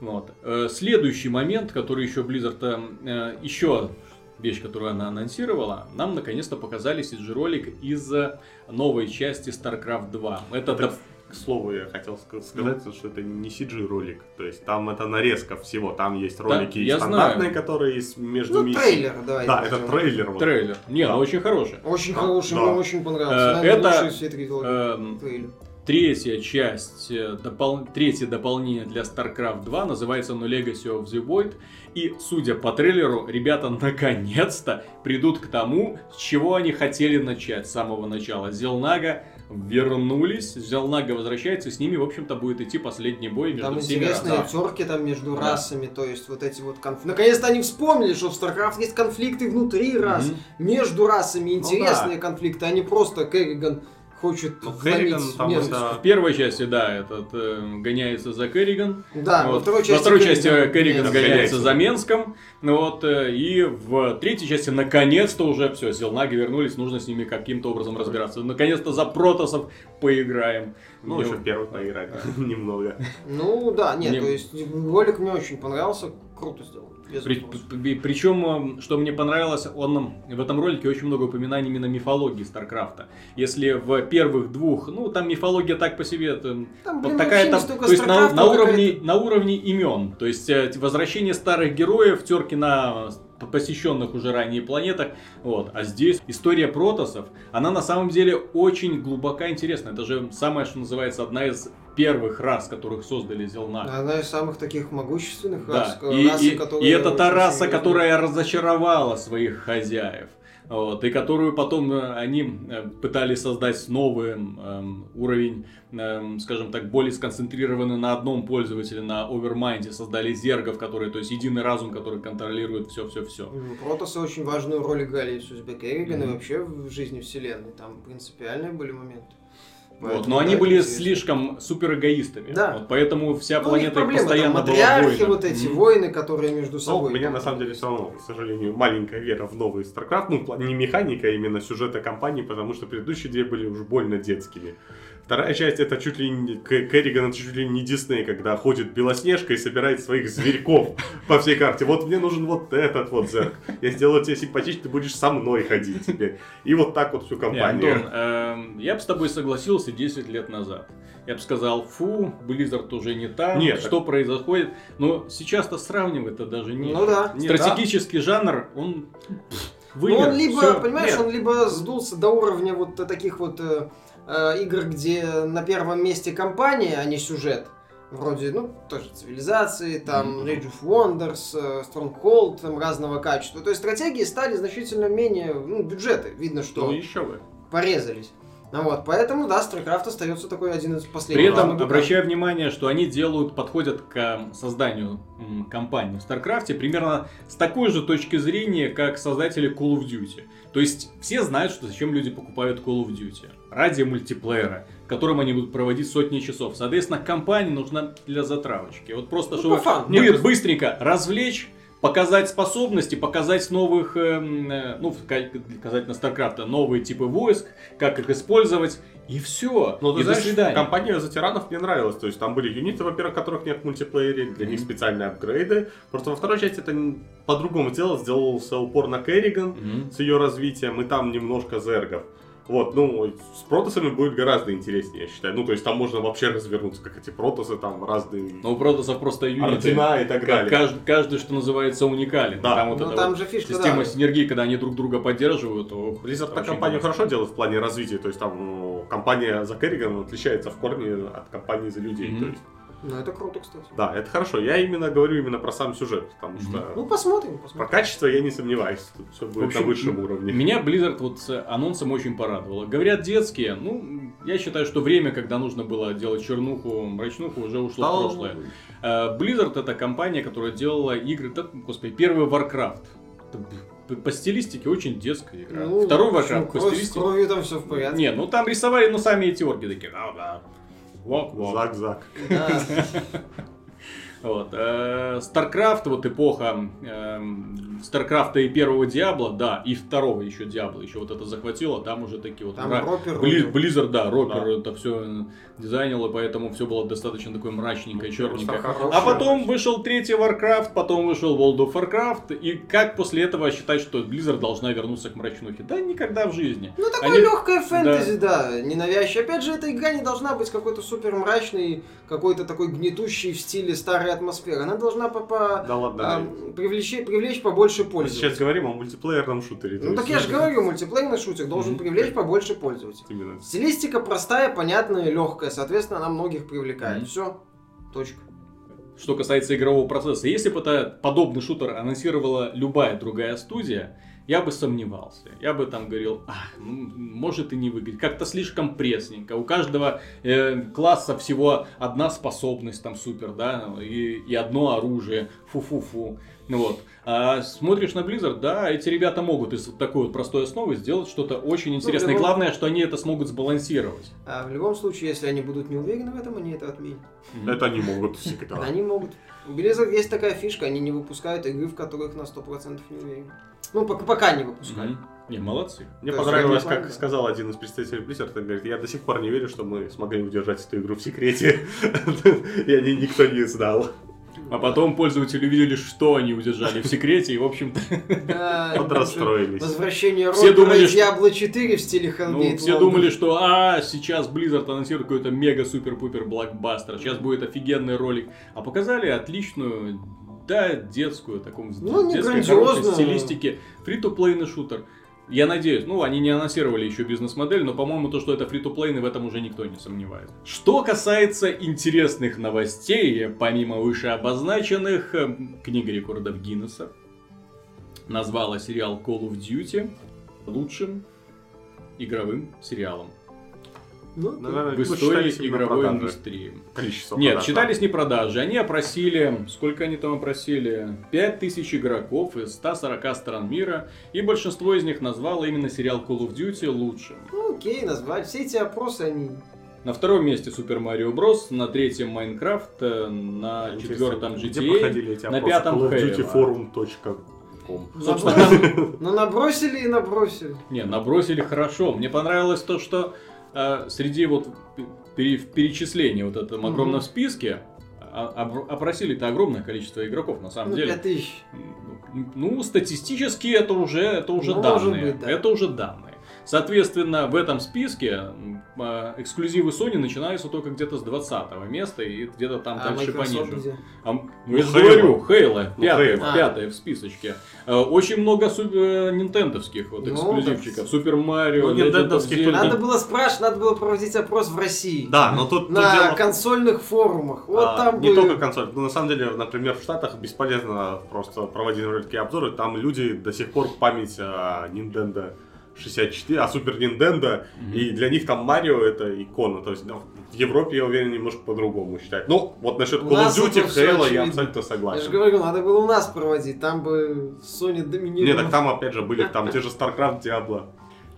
Вот. Э, Следующий момент, который еще Blizzard, э, еще вещь, которую она анонсировала, нам наконец-то показали CG-ролик из э, новой части StarCraft 2. Это, Это, к слову, я хотел ска- сказать, что это не CG-ролик. То есть там это нарезка всего. Там есть ролики я стандартные, знаю. которые есть между Ну, миссиями. трейлер, давай. Да, это трейлер. вот. трейлер. Не, Да. ну очень хороший. Очень Да, хороший, да. мне очень понравился. Э, это, трейлер. Третья часть, э, допол- третье дополнение для StarCraft 2 называется No Legacy of the Void. И, судя по трейлеру, ребята наконец-то придут к тому, с чего они хотели начать с самого начала. Зелнага вернулись, Зелнага возвращается, и с ними, в общем-то, будет идти последний бой между Там всеми интересные расами. терки там между Да. расами, то есть вот эти вот конфликты. Наконец-то они вспомнили, что в StarCraft есть конфликты внутри рас, Мгм. между расами, Ну интересные конфликты, а не просто Керриган хочет Ну, Керриган там это- В первой части, да, этот э, гоняется за Керриган. Да, Вот. во второй части Во второй части Керриган Керриган гоняется. гоняется за Менском. Ну Вот, э, и в третьей части наконец-то уже все, Зелнаги вернулись, нужно с ними каким-то образом разбираться. Наконец-то за Протосов поиграем. Ну, еще в первый поиграть немного. Ну да, нет, то есть ролик мне очень понравился, круто сделан. При- при- причем, что мне понравилось, он в этом ролике очень много упоминаний именно мифологии Старкрафта. Если в первых двух, ну там мифология так по себе, это Там, Вот блин, такая там, то есть на, StarCraft, на а уровне, на уровне имен, то есть э, возвращение старых героев, терки на посещенных уже ранее планетах, вот. А здесь история протосов, она на самом деле очень глубока интересна. Это же самое, что называется, одна из первых рас, которых создали Зел-Нага. Одна из самых таких могущественных Да, рас, и, расы, и- которые и это та раса, серьезно- которая разочаровала своих хозяев. Вот, и которую потом э, они э, пытались создать новый эм, уровень, эм, скажем так, более сконцентрированный на одном пользователе, на овермайнде, создали зергов, которые, то есть единый разум, который контролирует все-все-все. М, Протосы очень важную роль играли в судьбе Керригана и Мгм. вообще в жизни вселенной. Там принципиальные были моменты. Вот, но они да, были интересно. слишком супер эгоистами. Да. Вот, поэтому вся Ну, планета проблема, там постоянно была матриархи, война. вот эти Мгм. войны, которые между Ну, собой. у меня там на самом деле все равно, к сожалению, маленькая вера в новый StarCraft. Ну, не механика, а именно сюжета компании, потому что предыдущие две были уж больно детскими. Вторая часть это чуть ли не Керриган, это чуть ли не Дисней, когда ходит Белоснежка и собирает своих зверьков по всей карте. Вот мне нужен вот этот вот зерк. Я сделаю тебе симпатичный, ты будешь со мной ходить теперь. И вот так вот всю Не, компанию. Антон, эм, я бы с тобой согласился 10 лет назад. Я бы сказал, фу, Blizzard уже не там, Нет, что происходит. Но сейчас-то сравнивать-то даже не. Ну да. Стратегический жанр, он пф, Ну, вымер. он либо, Всё. понимаешь, нет. он либо сдулся до уровня вот таких вот э, игр, где на первом месте компания, а не сюжет. Вроде, ну, тоже цивилизации, там. Age of Wonders, э, Stronghold, там, разного качества. То есть стратегии стали значительно менее, ну, бюджеты. Видно, что Ну, еще бы. порезались. Ну вот, поэтому, да, StarCraft остается такой один из последних. При этом обращаю внимание, что они делают, подходят к созданию компании в StarCraft примерно с такой же точки зрения, как создатели Call of Duty. То есть все знают, что зачем люди покупают Call of Duty. Ради мультиплеера, в котором они будут проводить сотни часов. Соответственно, компания нужна для затравочки. Вот просто, Ну, чтобы по фану. бы- Нет, то есть- быстренько развлечь, показать способности, показать новых, эм, э, ну, касательно StarCraft, новые типы войск, как их использовать, и все. Ну, ты и знаешь, до свидания. компания за тиранов мне нравилась. То есть там были юниты, во-первых, которых нет в мультиплеере, для них Мгм. специальные апгрейды. Просто во второй части это по-другому сделал, сделался упор на Керриган Мгм. с ее развитием, и там немножко зергов. Вот, ну, с протосами будет гораздо интереснее, я считаю. Ну, то есть там можно вообще развернуться, как эти протосы, там разные Ну, у протосов просто юниты. ордена и так далее. Каждый, каждый, что называется, уникален. Да. Там вот Ну, там вот же фишка, система да. синергии, когда они друг друга поддерживают. то Blizzard очень компанию хорошо делает в плане развития, то есть там ну, компания за Керриган отличается в корне от компании за людей. Мгм. То есть, Ну, это круто, кстати. да, это хорошо. Я именно говорю именно про сам сюжет, потому что Ну, посмотрим, про посмотрим. качество я не сомневаюсь. Тут все будет общем, на высшем уровне. Меня Blizzard вот с анонсом очень порадовало. Говорят детские, ну, я считаю, что время, когда нужно было делать чернуху, мрачнуху, уже ушло в прошлое. Э, Blizzard это компания, которая делала игры, господи, первый Warcraft. По стилистике очень детская игра. Ну, Второй? Warcraft по Кровь с стилистике. кровью там все в порядке. Не, ну там рисовали, ну сами эти орги такие. «Да, да. Walk, walk. Sack, Sack. Ja. Ah. Вот. э, StarCraft, вот эпоха эм, StarCraft и первого Диабла, да, и второго еще Диабла, еще вот это захватило, там уже такие вот... Там Ропер Бли- рулил. Blizzard, да, Ропер Да. это все дизайнил, и поэтому все было достаточно такое мрачненькое, Ну, черненькое. А потом вышел третий Warcraft, потом вышел World of Warcraft, и как после этого считать, что Blizzard должна вернуться к мрачнухе? Да никогда в жизни. Ну, такое Они- легкое фэнтези, да. ненавязчивое. Опять же, эта игра не должна быть какой-то супер мрачной, какой-то такой гнетущей в стиле старой атмосферы. Она должна по, по- Да ладно. а, привлечь, привлечь побольше Мы пользователей. сейчас говорим о мультиплеерном шутере. Ну так я же говорю, мультиплеерный шутер должен привлечь побольше пользователей. Именно. Стилистика простая, понятная, легкая, соответственно, она многих привлекает. Все. Точка. Что касается игрового процесса, если бы это подобный шутер анонсировала любая другая студия, я бы сомневался. Я бы там говорил, а, ну, может и не выглядит. Как-то слишком пресненько. У каждого э, класса всего одна способность там супер, да, и, и одно оружие. Фу-фу-фу. Ну вот. А смотришь на Blizzard, да, эти ребята могут из такой вот простой основы сделать что-то очень интересное. И любом- главное, что они это смогут сбалансировать. А в любом случае, если они будут не уверены в этом, они это отменят. Это они могут всегда. Они могут. У Blizzard есть такая фишка, они не выпускают игры, в которых на 100% не уверены. Ну, пока, пока не выпускают. Мгм. Не, молодцы. Мне То понравилось, как понимаю. сказал один из представителей Blizzard, он говорит, я до сих пор не верю, что мы смогли удержать эту игру в секрете. И они никто не знал. А потом пользователи увидели, что они удержали в секрете, и, в общем-то, Да, Вот расстроились. Возвращение Все думали, из что- Diablo 4 в стиле ну, Hellgate все London. думали, что а, сейчас Blizzard анонсирует какой-то мега-супер-пупер блокбастер, сейчас будет офигенный ролик. А показали отличную, да, детскую, таком Ну, детской хорошей стилистике, фри-то-плейный шутер. Я надеюсь, ну, они не анонсировали еще бизнес-модель, но, по-моему, то, что это фри-то-плейный, в этом уже никто не сомневается. Что касается интересных новостей, помимо выше обозначенных, э, книга рекордов Гиннесса назвала сериал Call of Duty лучшим игровым сериалом Ну, Наверное, в истории игровой индустрии. Количество Нет, продаж, считались не продажи. Они опросили, сколько они там опросили? 5000 игроков из 140 стран мира. И большинство из них назвало именно сериал Call of Duty лучшим. ну, окей, назвать. Все эти опросы, они... На втором месте Super Mario Bros, на третьем Minecraft, э, на да. четвертом GTA. проходили эти на пятом Call of Duty Halo. Forum.com. Собственно, Ну, набросили и набросили. Не, набросили хорошо. Мне понравилось то, что э, среди вот пере- в перечислении вот этом огромном списке а- обр- опросили-то огромное количество игроков, на самом Ну, деле. 5000. Ну, статистически это уже, это уже Ну, данные. быть, да. Это уже данные. Соответственно, в этом списке а, эксклюзивы Sony начинаются только где-то с 20 места и где-то там А дальше Microsoft пониже. где? А, Ну, я Halo. говорю, Хейла, Ну, пятая, Halo. пятая в списочке. Э, Очень много су- э, нинтендовских вот Ну, эксклюзивчиков. Супер Марио, Ну, нинтендовских тут Надо было спрашивать, надо было проводить опрос в России. Да, но тут, тут На дело... консольных форумах. Вот А, там не бы- только консоль. Ну, на самом деле, например, в Штатах бесполезно просто проводить такие обзоры. Там люди до сих пор память о Nintendo 64, а Супер Nintendo, Мгм. и для них там Марио это икона. То есть ну, в Европе, я уверен, немножко по-другому считают. Ну, вот насчет Call of Duty, Halo я абсолютно Я же согласен. говорю, надо было у нас проводить, там бы Sony Не, доминировала. так там опять же были там те же StarCraft, Diablo.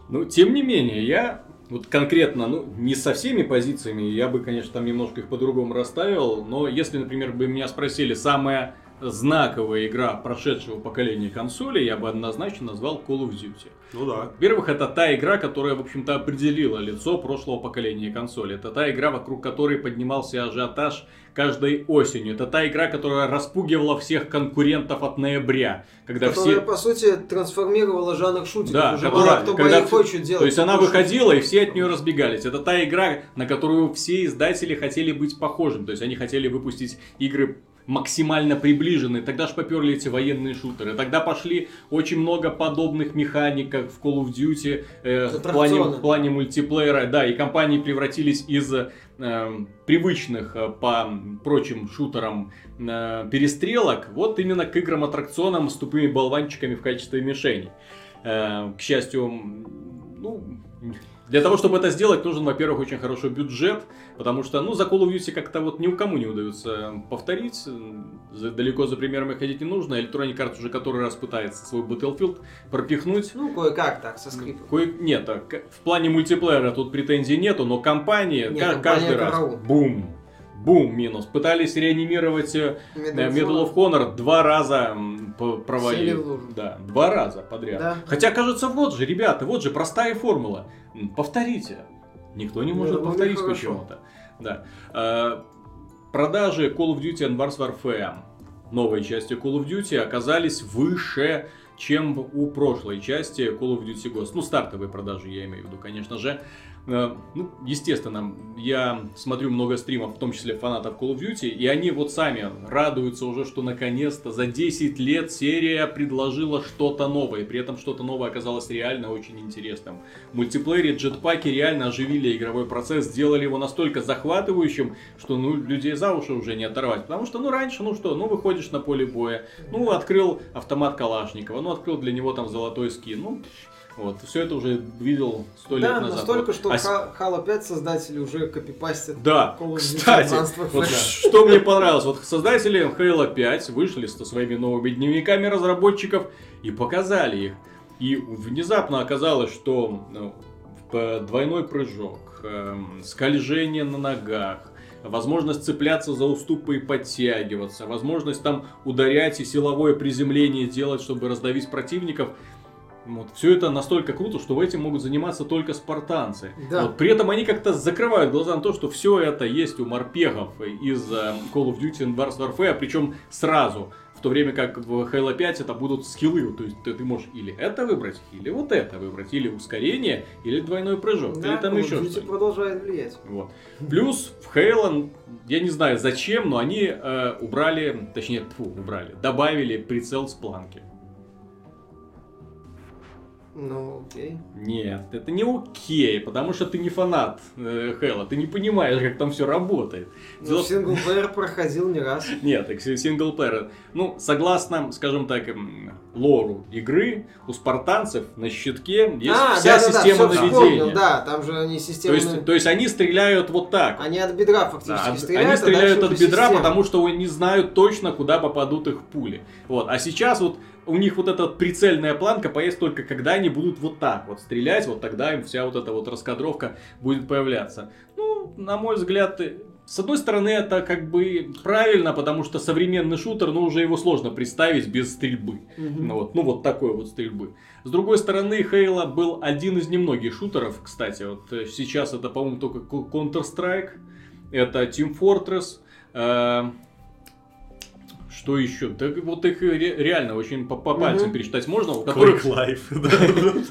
Ну, тем не менее, я вот конкретно, ну, не со всеми позициями, я бы, конечно, там немножко их по-другому расставил, но если, например, бы меня спросили, самая знаковая игра прошедшего поколения консолей, я бы однозначно назвал Call of Duty. Ну да. Во-первых, это та игра, которая, в общем-то, определила лицо прошлого поколения консолей. Это та игра, вокруг которой поднимался ажиотаж каждой осенью. Это та игра, которая распугивала всех конкурентов от ноября. Когда Которая, все... по сути, трансформировала жанр шутеров. Да, Уже которая- мало кто когда бои хочет делать. То есть она выходила, и все от нее разбегались. Это та игра, на которую все издатели хотели быть похожим. То есть они хотели выпустить игры максимально приближенные. Тогда же поперли эти военные шутеры. Тогда пошли очень много подобных механик, как в Call of Duty, э, в, плане, в плане мультиплеера. Да, и компании превратились из э, привычных э, по прочим шутерам э, перестрелок вот именно к играм-аттракционам с тупыми болванчиками в качестве мишеней. Э, К счастью, ну, для того, чтобы это сделать, нужен, во-первых, очень хороший бюджет, потому что, ну, за Call of Duty как-то вот ни у кому не удается повторить, За- далеко за примерами ходить не нужно, Electronic Arts уже который раз пытается свой Battlefield пропихнуть, Ну, кое-как так, со скрипом. Кое- Нет, а к- в плане мультиплеера тут претензий нету, но компании Нет, ка- компания каждый раз караул. бум, бум минус. Пытались реанимировать э, Medal Medal of Honor два раза провалили. Да, два раза подряд. Да. Хотя, кажется, вот же, ребята, вот же простая формула. Повторите. Никто не может Ну, ну, повторить хорошо. почему-то. Да. Э, Продажи Call of Duty Advanced Warfare, новой части Call of Duty, оказались выше, чем у прошлой части Call of Duty Ghost. Ну, стартовые продажи я имею в виду, конечно же. Э, Ну, естественно, я смотрю много стримов, в том числе фанатов Call of Duty, и они вот сами радуются уже, что наконец-то за 10 лет серия предложила что-то новое. При этом что-то новое оказалось реально очень интересным. В мультиплеере джетпаки реально оживили игровой процесс, сделали его настолько захватывающим, что ну, людей за уши уже не оторвать. Потому что, ну, раньше, ну что, ну, выходишь на поле боя, ну, открыл автомат Калашникова, ну, открыл для него там золотой скин, ну, вот, все это уже видел сто лет Да, назад. настолько, что А Halo 5 создатели уже копипастят. Да, кстати, вот что мне понравилось, вот создатели Halo 5 вышли со своими новыми дневниками разработчиков и показали их. И внезапно оказалось, что ну, двойной прыжок, эм, скольжение на ногах, возможность цепляться за уступы и подтягиваться, возможность там ударять и силовое приземление делать, чтобы раздавить противников. Вот, все это настолько круто, что этим могут заниматься только спартанцы. Да. Вот, при этом они как-то закрывают глаза на то, что все это есть у морпехов из э, Call of Duty Advanced Warfare, причем сразу. В то время как в Halo 5 это будут скиллы, то есть ты, ты можешь или это выбрать, или вот это выбрать, или ускорение, или двойной прыжок, Да, или там Call еще Duty что-нибудь. продолжает влиять. Вот. Плюс в Halo, я не знаю зачем, но они э, убрали, точнее, тьфу, убрали, добавили прицел с планки. Ну, окей. Нет, это не окей, потому что ты не фанат э, Halo, ты не понимаешь, как там все работает. Ну, Дело- синглплеер проходил не раз. Нет, так синглплеер. Ну, согласно, скажем так, лору игры, у спартанцев на щитке есть а, вся да, да, система да, наведения. вспомнил, да, там же они то, системные... есть, то есть они стреляют вот так. Они от бедра Да, фактически от- стреляют, они а стреляют дальше от бедра, система. потому что они знают точно, куда попадут их пули. Вот. А сейчас вот у них вот эта прицельная планка появится только когда они будут вот так вот стрелять, вот тогда им вся вот эта вот раскадровка будет появляться. Ну, на мой взгляд, э, с одной стороны, это как бы правильно, потому что современный шутер, ну, уже его сложно представить без стрельбы. Мгм. Ну вот, ну вот такой вот стрельбы. С другой стороны, Хейла был один из немногих шутеров, кстати, вот э, сейчас это, по-моему, только Ко- Counter-Strike, это Team Fortress, э, что еще? Да вот их ре- реально очень по, по пальцам Мгм. пересчитать можно, у которых,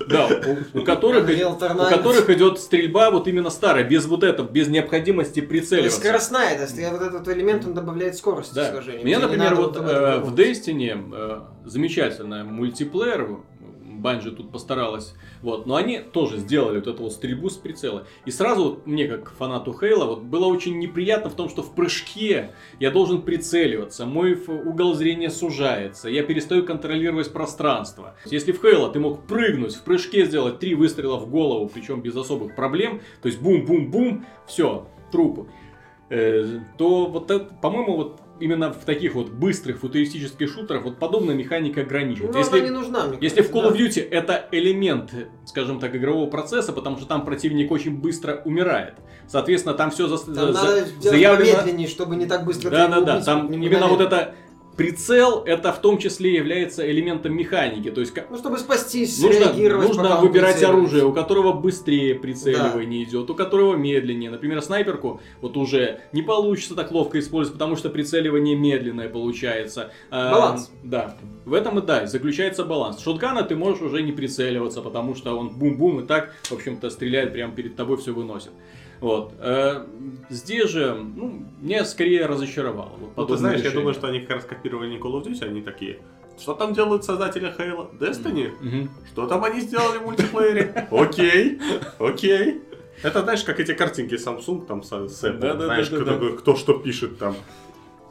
да, у, которых, идет стрельба вот именно старая, без вот этого, без необходимости прицеливаться. скоростная, есть вот этот элемент, он добавляет скорости Да. сражения. Меня, например, вот э, это в Destiny э, замечательный мультиплеер Банжи тут постаралась. Вот. Но они тоже сделали вот эту вот стрельбу с прицела. И сразу вот мне, как фанату Хейла, вот было очень неприятно в том, что в прыжке я должен прицеливаться, мой угол зрения сужается, я перестаю контролировать пространство. Если в Хейла ты мог прыгнуть, в прыжке сделать три выстрела в голову, причем без особых проблем, то есть бум-бум-бум, все, труп, э, то вот это, по-моему, вот именно в таких вот быстрых футуристических шутерах вот подобная механика Ну, ограничивает. она Если, не нужна, мне если в кажется, Call of да. Duty это элемент, скажем так, игрового процесса, потому что там противник очень быстро умирает. Соответственно, там все Там надо делать заявлено... помедленнее, чтобы не так быстро Да, да, да. убить, Там именно вот это прицел, это в том числе является элементом механики. То есть Ну, чтобы спастись, Нужно, нужно выбирать оружие, у которого быстрее прицеливание идет, у которого медленнее. Например, снайперку вот уже не получится так ловко использовать, потому что прицеливание медленное получается. А, Баланс. Да, в этом и да, заключается баланс. Шотгана ты можешь уже не прицеливаться, потому что он бум-бум и так, в общем-то, стреляет прямо перед тобой, все выносит. Вот. Э, Здесь же, ну, меня скорее разочаровало. Вот Ну, ты знаешь, я решение. думаю, что они как раз копировали не Call of Duty, они такие. Что там делают создатели Halo? Destiny? Мгм. Что там они сделали в мультиплеере? Окей, окей. Это знаешь, как эти картинки Samsung там с, Apple, знаешь, кто, кто что пишет там.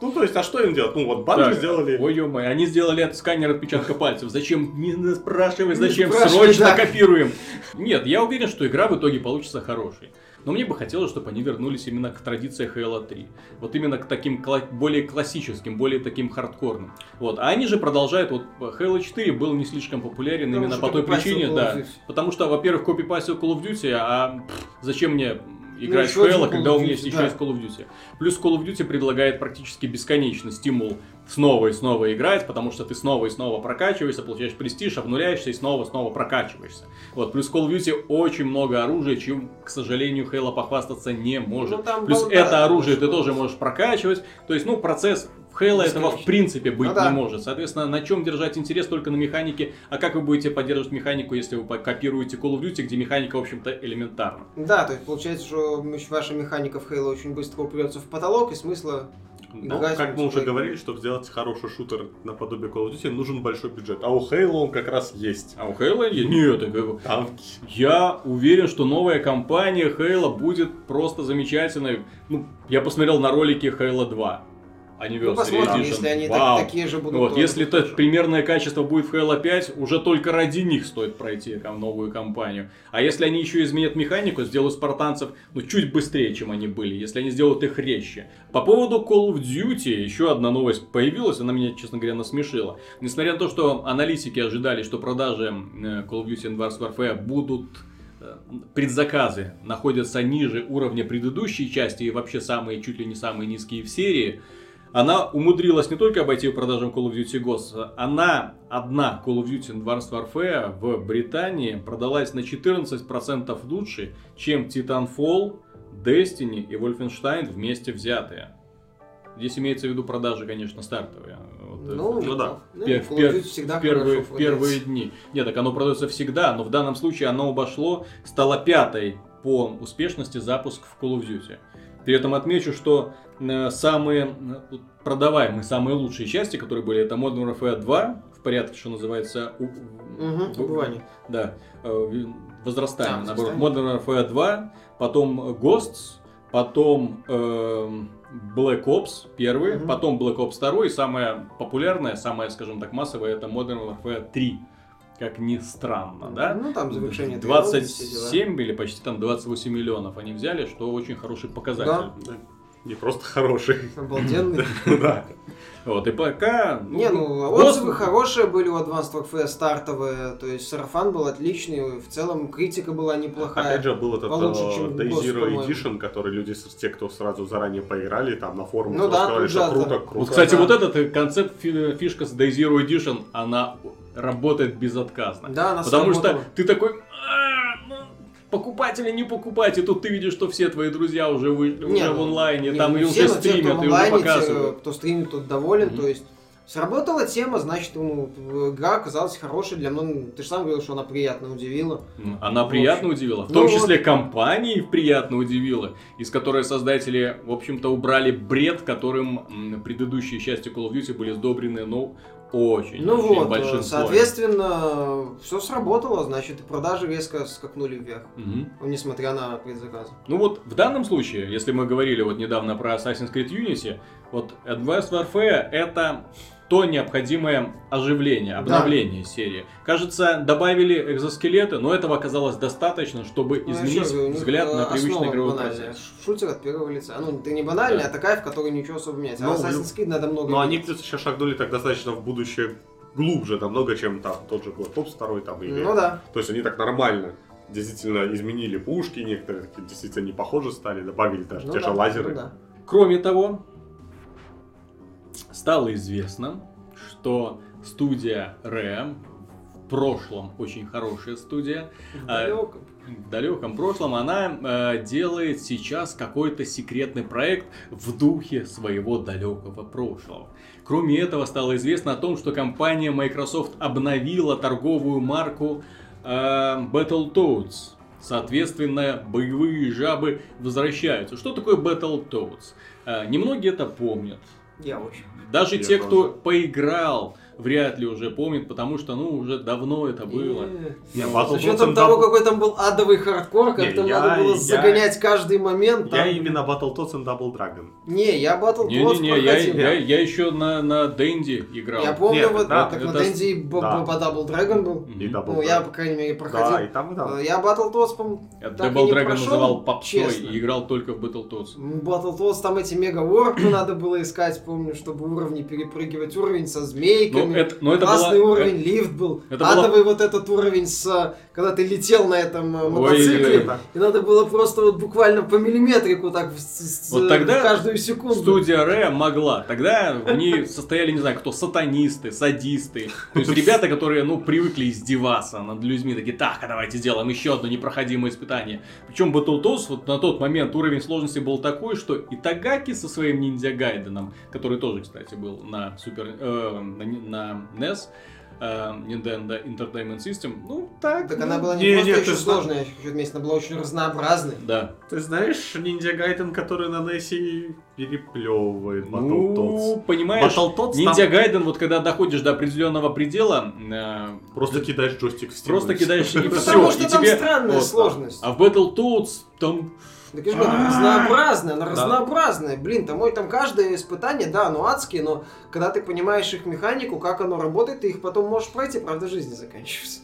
Ну, то есть, а что им делать? Ну, вот банки Так, сделали. Ой, ё они сделали от сканер отпечатка пальцев. Зачем? Не спрашивай, Не зачем? спрашивай, Срочно да. копируем. Нет, я уверен, что игра в итоге получится хорошей. Но мне бы хотелось, чтобы они вернулись именно к традиции Halo 3. Вот именно к таким кла- более классическим, более таким хардкорным. Вот. А они же продолжают, вот Halo 4 был не слишком популярен Потому именно по той причине, да. Потому что, во-первых, копипастил Call of Duty, а пф, зачем мне играть еще в Halo, когда у меня есть еще да. есть Call of Duty. Плюс Call of Duty предлагает практически бесконечный стимул снова и снова играть, потому что ты снова и снова прокачиваешься, получаешь престиж, обнуляешься и снова снова прокачиваешься. Вот, плюс Call of Duty очень много оружия, чем, к сожалению, Halo похвастаться не может. Ну, плюс это оружие ты тоже можешь прокачивать. То есть, ну, процесс Halo этого в принципе быть Ну да. не может. Соответственно, на чем держать интерес только на механике. А как вы будете поддерживать механику, если вы копируете Call of Duty, где механика, в общем-то, элементарна? Да, то есть получается, что ваша механика в Halo очень быстро упрется в потолок, и смысла... Ну, как мы уже говорили, чтобы сделать хороший шутер наподобие Call of Duty, нужен большой бюджет. А у Halo он как раз есть. А у Halo есть? Нет, Танки. Я уверен, что новая компания Halo будет просто замечательной. Ну, я посмотрел на ролики Halo 2. Anniversary Ну, посмотрим, Edition. если они так- Вау. такие же будут. Ну Вот, если это то примерное качество будет в Halo 5, уже только ради них стоит пройти ком- новую кампанию. А если они еще изменят механику, сделают спартанцев ну, чуть быстрее, чем они были, если они сделают их резче. По поводу Call of Duty, еще одна новость появилась, она меня, честно говоря, насмешила. Несмотря на то, что аналитики ожидали, что продажи э, Call of Duty Advanced Warfare будут э, предзаказы находятся ниже уровня предыдущей части и вообще самые, чуть ли не самые низкие в серии, она умудрилась не только обойти продажам Call of Duty Ghosts, она одна Call of Duty Advanced Warfare в Британии продалась на 14% лучше, чем Titanfall, Destiny и Wolfenstein вместе взятые. Здесь имеется в виду продажи, конечно, стартовые. Вот, э, Ну, Ну да. Ну, Пер- всегда в первые, в первые дни. Нет, так оно продается всегда, но в данном случае оно обошло, стало пятой по успешности запуск в Call of Duty. При этом отмечу, что э, самые э, продаваемые, самые лучшие части, которые были, это Modern Warfare 2, в порядке, что называется, у- в- убывание. да, э, возрастание, А, наоборот. Modern Warfare 2, потом Ghosts, потом эм, Black Ops 1, Мгм. потом Black Ops 2, и самая популярная, самая, скажем так, массовая, это Modern Warfare 3. Как ни странно, да? Ну, там завершение трилогии, все дела. 27 или почти там 28 миллионов они взяли, что очень хороший показатель. Да. Не просто хороший. Обалденный. Да. Вот, и пока... Не, ну, отзывы хорошие были у Advanced Warfare стартовые, то есть сарафан был отличный, в целом критика была неплохая. Опять же, был этот Получше, чем Day Ghost, Zero. Edition, который люди, с- те, кто сразу заранее поиграли, там на форумах Ну да, сказали, что круто, круто. Вот, кстати, да. вот этот концепт, фи- фишка с Day Zero Edition, она работает безотказно. Да, она Потому что сработала. ты такой, «А, ну, покупать или не покупать, и тут ты видишь, что все твои друзья уже вышли, Не, уже в ну, онлайне, не, там ну, и все, уже но стримят, в и уже онлайне, те, показывают. кто стримит, тот доволен, Мгм. то есть сработала тема, значит, ну, игра оказалась хорошей для многих. Ты же сам говорил, что она приятно удивила. Она В приятно общем. удивила. В Ну том числе компании приятно удивила, из которой создатели, в общем-то, убрали бред, которым предыдущие части Call of Duty были сдобрены, ну, очень, Ну очень вот, большим э, слоем. соответственно, все сработало, значит, и продажи резко скакнули вверх, Мгм. несмотря на предзаказы. Ну вот в данном случае, если мы говорили вот недавно про Assassin's Creed Unity, вот Advanced Warfare это то необходимое оживление, обновление серии. Кажется, добавили экзоскелеты, но этого оказалось достаточно, чтобы Ну, изменить я же говорю, у них, взгляд э, на привычный игровой процесс. Шутер от первого лица. Ну, ты не банальный, Да. а такая, в которой ничего особо меняется. Ну, а Assassin's Creed надо много Но они менять. плюс еще шагнули так достаточно в будущее глубже, намного, чем там тот же Black Ops 2 там или... Ну да. То есть они так нормально действительно изменили пушки, некоторые действительно не похожи стали, добавили даже Ну те да, же лазеры. ну да. Кроме того, стало известно, что студия Rare, в прошлом очень хорошая студия, В А, далеком. в далеком прошлом, она э, делает сейчас какой-то секретный проект в духе своего далекого прошлого. Кроме этого, стало известно о том, что компания Microsoft обновила торговую марку э, Battletoads. Соответственно, боевые жабы возвращаются. Что такое Battletoads? Э, немногие это помнят. Я очень. Даже те, кто поиграл, вряд ли уже помнят, потому что, ну, уже давно это было. Э, Не, Ну, С учетом того, Double- какой там был адовый хардкор, как Не, там я- надо было я- загонять каждый момент. Я там- именно Battletoads and Double Dragon. Не, я Не-не-не, я, проходил. я, я еще на, на Денди играл. Я помню, Нет, вот да, так на это- Дэнди и да. По Double Dragon был. И Double Ну, я, Dragon. по крайней мере, проходил. Да, и там, и там. Я Battletoads, по Я так и Double не Dragon прошел, называл попсой честно. и играл только в Battletoads. Battletoads, там эти мега ворпы надо было искать, помню, чтобы уровни перепрыгивать. Уровень со Но змейками. это, но это Классный было... уровень, лифт был. это Адовый вот этот уровень с... Когда ты летел на этом э, Ой, мотоцикле. да. И надо было просто вот буквально по миллиметрику так в, с- Вот в тогда каждую секунду. Студия Rare могла. Тогда в ней состояли, не знаю, кто, сатанисты, садисты. То есть ребята, которые, ну, привыкли издеваться над людьми. Такие, так, а давайте сделаем еще одно непроходимое испытание. Причем Battletoads вот на тот момент уровень сложности был такой, что Итагаки со своим ниндзя Гайденом, который тоже, кстати, был на Супер, э, на, на NES, э, Nintendo Entertainment System, ну, так. Так ну, она была не, Не, просто нет, еще ты сложная, еще вместе, она была очень разнообразной. Да. Ты знаешь Ниндзя Гайден, который на NES переплевывает Battletoads? Ну, понимаешь, Battletoads Ниндзя там Гайден, вот когда доходишь до определенного предела, э, просто кидаешь джойстик в стену. Просто кидаешь и все. потому что и там тебе... странная вот, сложность. А в Battletoads там... Так я же говорю, разнообразная, она разнообразная. Блин, там, ой, там каждое испытание, да, оно адские, но когда ты понимаешь их механику, как оно работает, ты их потом можешь пройти, правда, жизни заканчивается.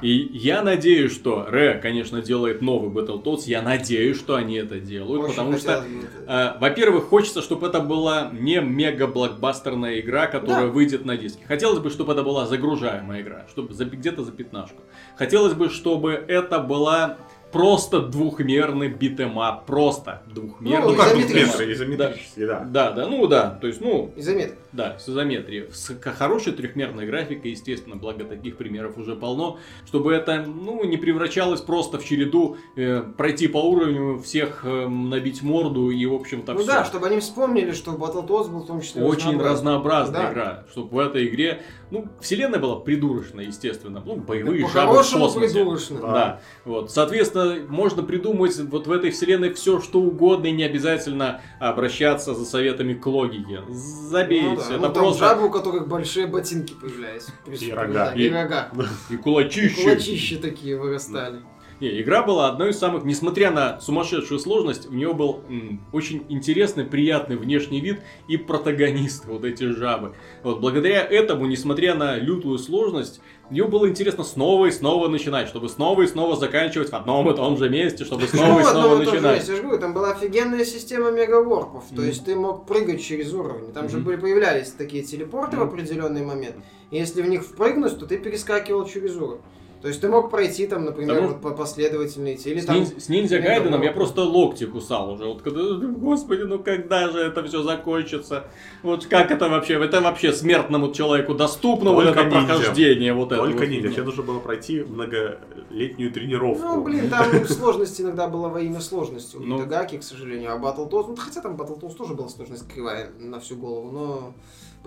И я надеюсь, что Rare, конечно, делает новый Battletoads. Я надеюсь, что они это делают, Очень потому что... э, во-первых, хочется, чтобы это была не мега-блокбастерная игра, которая Да. выйдет на диске. Хотелось бы, чтобы это была загружаемая игра, чтобы за, где-то за пятнашку. Хотелось бы, чтобы это была просто двухмерный beat 'em up, просто двухмерный Ну, как изометрический. двухметры, изометрический, да. Да, да, ну да, то есть, ну, Изометр. Да, с изометрией. С хорошей трехмерной графикой, естественно, благо таких примеров уже полно, чтобы это, ну, не превращалось просто в череду э, пройти по уровню, всех э, набить морду и, в общем-то, Ну всё. да, чтобы они вспомнили, что Battletoads был в том числе Очень разнообразная Да. игра, чтобы в этой игре, ну, вселенная была придурочная, естественно, ну, боевые жабы в По-хорошему космосе. придурочно. Да. вот. Соответственно, можно придумать вот в этой вселенной все, что угодно, и не обязательно обращаться за советами к логике. Забейте, Ну да, это ну, там просто... жабы, у которых большие ботинки появлялись. И рога. И, И- рога. И. Кулачища такие вырастали. Не, игра была одной из самых, несмотря на сумасшедшую сложность, у нее был м, очень интересный, приятный внешний вид и протагонисты, вот эти жабы. Вот благодаря этому, несмотря на лютую сложность, ее было интересно снова и снова начинать, чтобы снова и снова заканчивать в одном и том же месте, чтобы снова и Ну, снова начинать. Я же говорю, там была офигенная система мегаворпов. То есть ты мог прыгать через уровни. Там же появлялись такие телепорты в определенный момент. Если в них впрыгнуть, то ты перескакивал через уровень. То есть ты мог пройти там, например, Потому- вот по последовательно идти. Или С, там... с ниндзя Гайденом я просто локти кусал уже. Вот когда, господи, ну когда же это все закончится? Вот как это вообще? Это вообще смертному человеку доступно вот Только это ниндзя. прохождение вот это. Только вот. ниндзя. Тебе нужно было пройти многолетнюю тренировку. Ну, блин, там сложность иногда была во имя сложности. У Ну. Итагаки, к сожалению, а Battletoads... Ну, хотя там Battletoads тоже была сложность кривая на всю голову, но,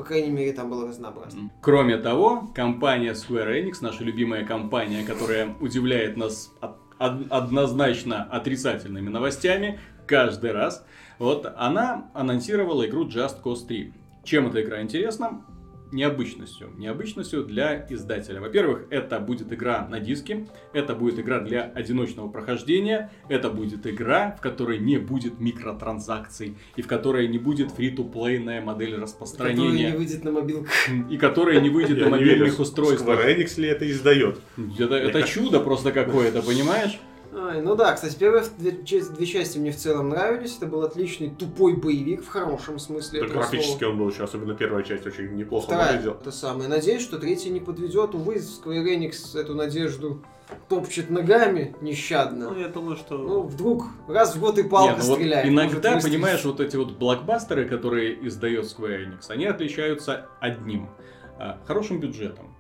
по крайней мере, там было разнообразно. Кроме того, компания Square Enix, наша любимая компания, которая удивляет нас однозначно отрицательными новостями каждый раз, вот она анонсировала игру Just Cause 3. Чем эта игра интересна? Необычностью. Необычностью для издателя. Во-первых, это будет игра на диске, это будет игра для одиночного прохождения, это будет игра, в которой не будет микротранзакций и в которой не будет фри-то-плейная модель распространения. не выйдет на мобилку. И которая не выйдет на мобильных устройствах. Square Enix ли это издает? Это чудо просто какое-то, понимаешь? Ай, ну да, кстати, первые две, части- две части мне в целом нравились. Это был отличный тупой боевик в хорошем смысле Да, этого графически слова. он был еще, особенно первая часть, очень неплохо Вторая, выглядел. это самое. Надеюсь, что третья не подведет. Увы, Square Enix эту надежду топчет ногами нещадно. Ну, я думаю, что... Ну, вдруг раз в год и палка Не, ну вот стреляет. иногда, может понимаешь, вот эти вот блокбастеры, которые издает Square Enix, они отличаются одним. а, хорошим бюджетом.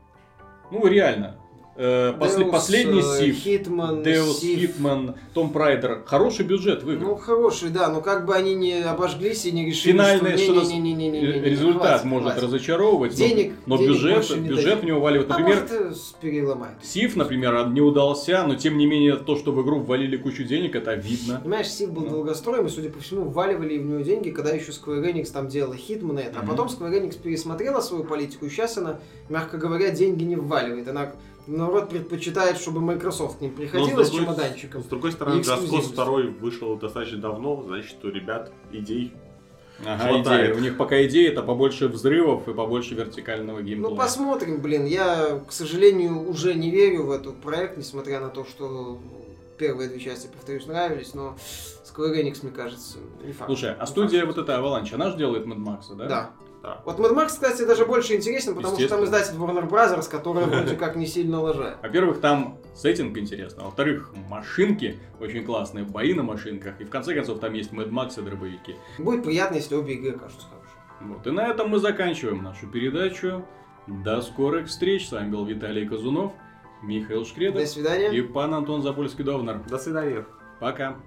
Ну, реально. Э, после- Deus, последний э, Сив, Hitman, Deus. Hitman, Том Прайдер. Хороший бюджет выиграл. Ну, хороший, да, но как бы они не обожглись и не решили, Финальный что что-то- не-не-не-не-не-не-не, Э, результат хватит, может хватит. разочаровывать, но- Денег- но, денег бюджет, не бюджет дадим. в него валивает. А Например, может, э, переломает. Сив, например, не удался, но тем не менее то, что в игру ввалили кучу денег, это видно. Понимаешь, Сив был Ну. долгостроем, и, судя по всему, вваливали в него деньги, когда еще Square Enix там делала Hitman это. А Мгм. потом Square Enix пересмотрела свою политику, и сейчас она, мягко говоря, деньги не вваливает. Она, наоборот, предпочитает, чтобы Microsoft к ним Но приходила с, другой- чемоданчиком. С другой стороны, Just. 2 вышел достаточно давно, значит, у ребят идей Ага, Хватает. идея. У них пока идея это побольше взрывов и побольше вертикального геймплея. Ну, посмотрим, блин. Я, к сожалению, уже не верю в этот проект, несмотря на то, что первые две части, повторюсь, нравились, но Square Enix, мне кажется, не факт. Слушай, а Не студия факт. вот эта Avalanche, она же делает Mad Max, да? Да. Да. Вот Mad Max, кстати, даже больше интересен, потому что там издатель Warner Brothers, который вроде как не сильно лажает. Во-первых, там сеттинг интересный, а во-вторых, машинки очень классные, бои на машинках, и в конце концов там есть Mad Max и дробовики. Будет приятно, если обе игры окажутся хорошими. Вот, и на этом мы заканчиваем нашу передачу. До скорых встреч, с вами был Виталий Казунов, Михаил До Шкредов свидания. и пан Антон Запольский-Довнер. До свидания. Пока.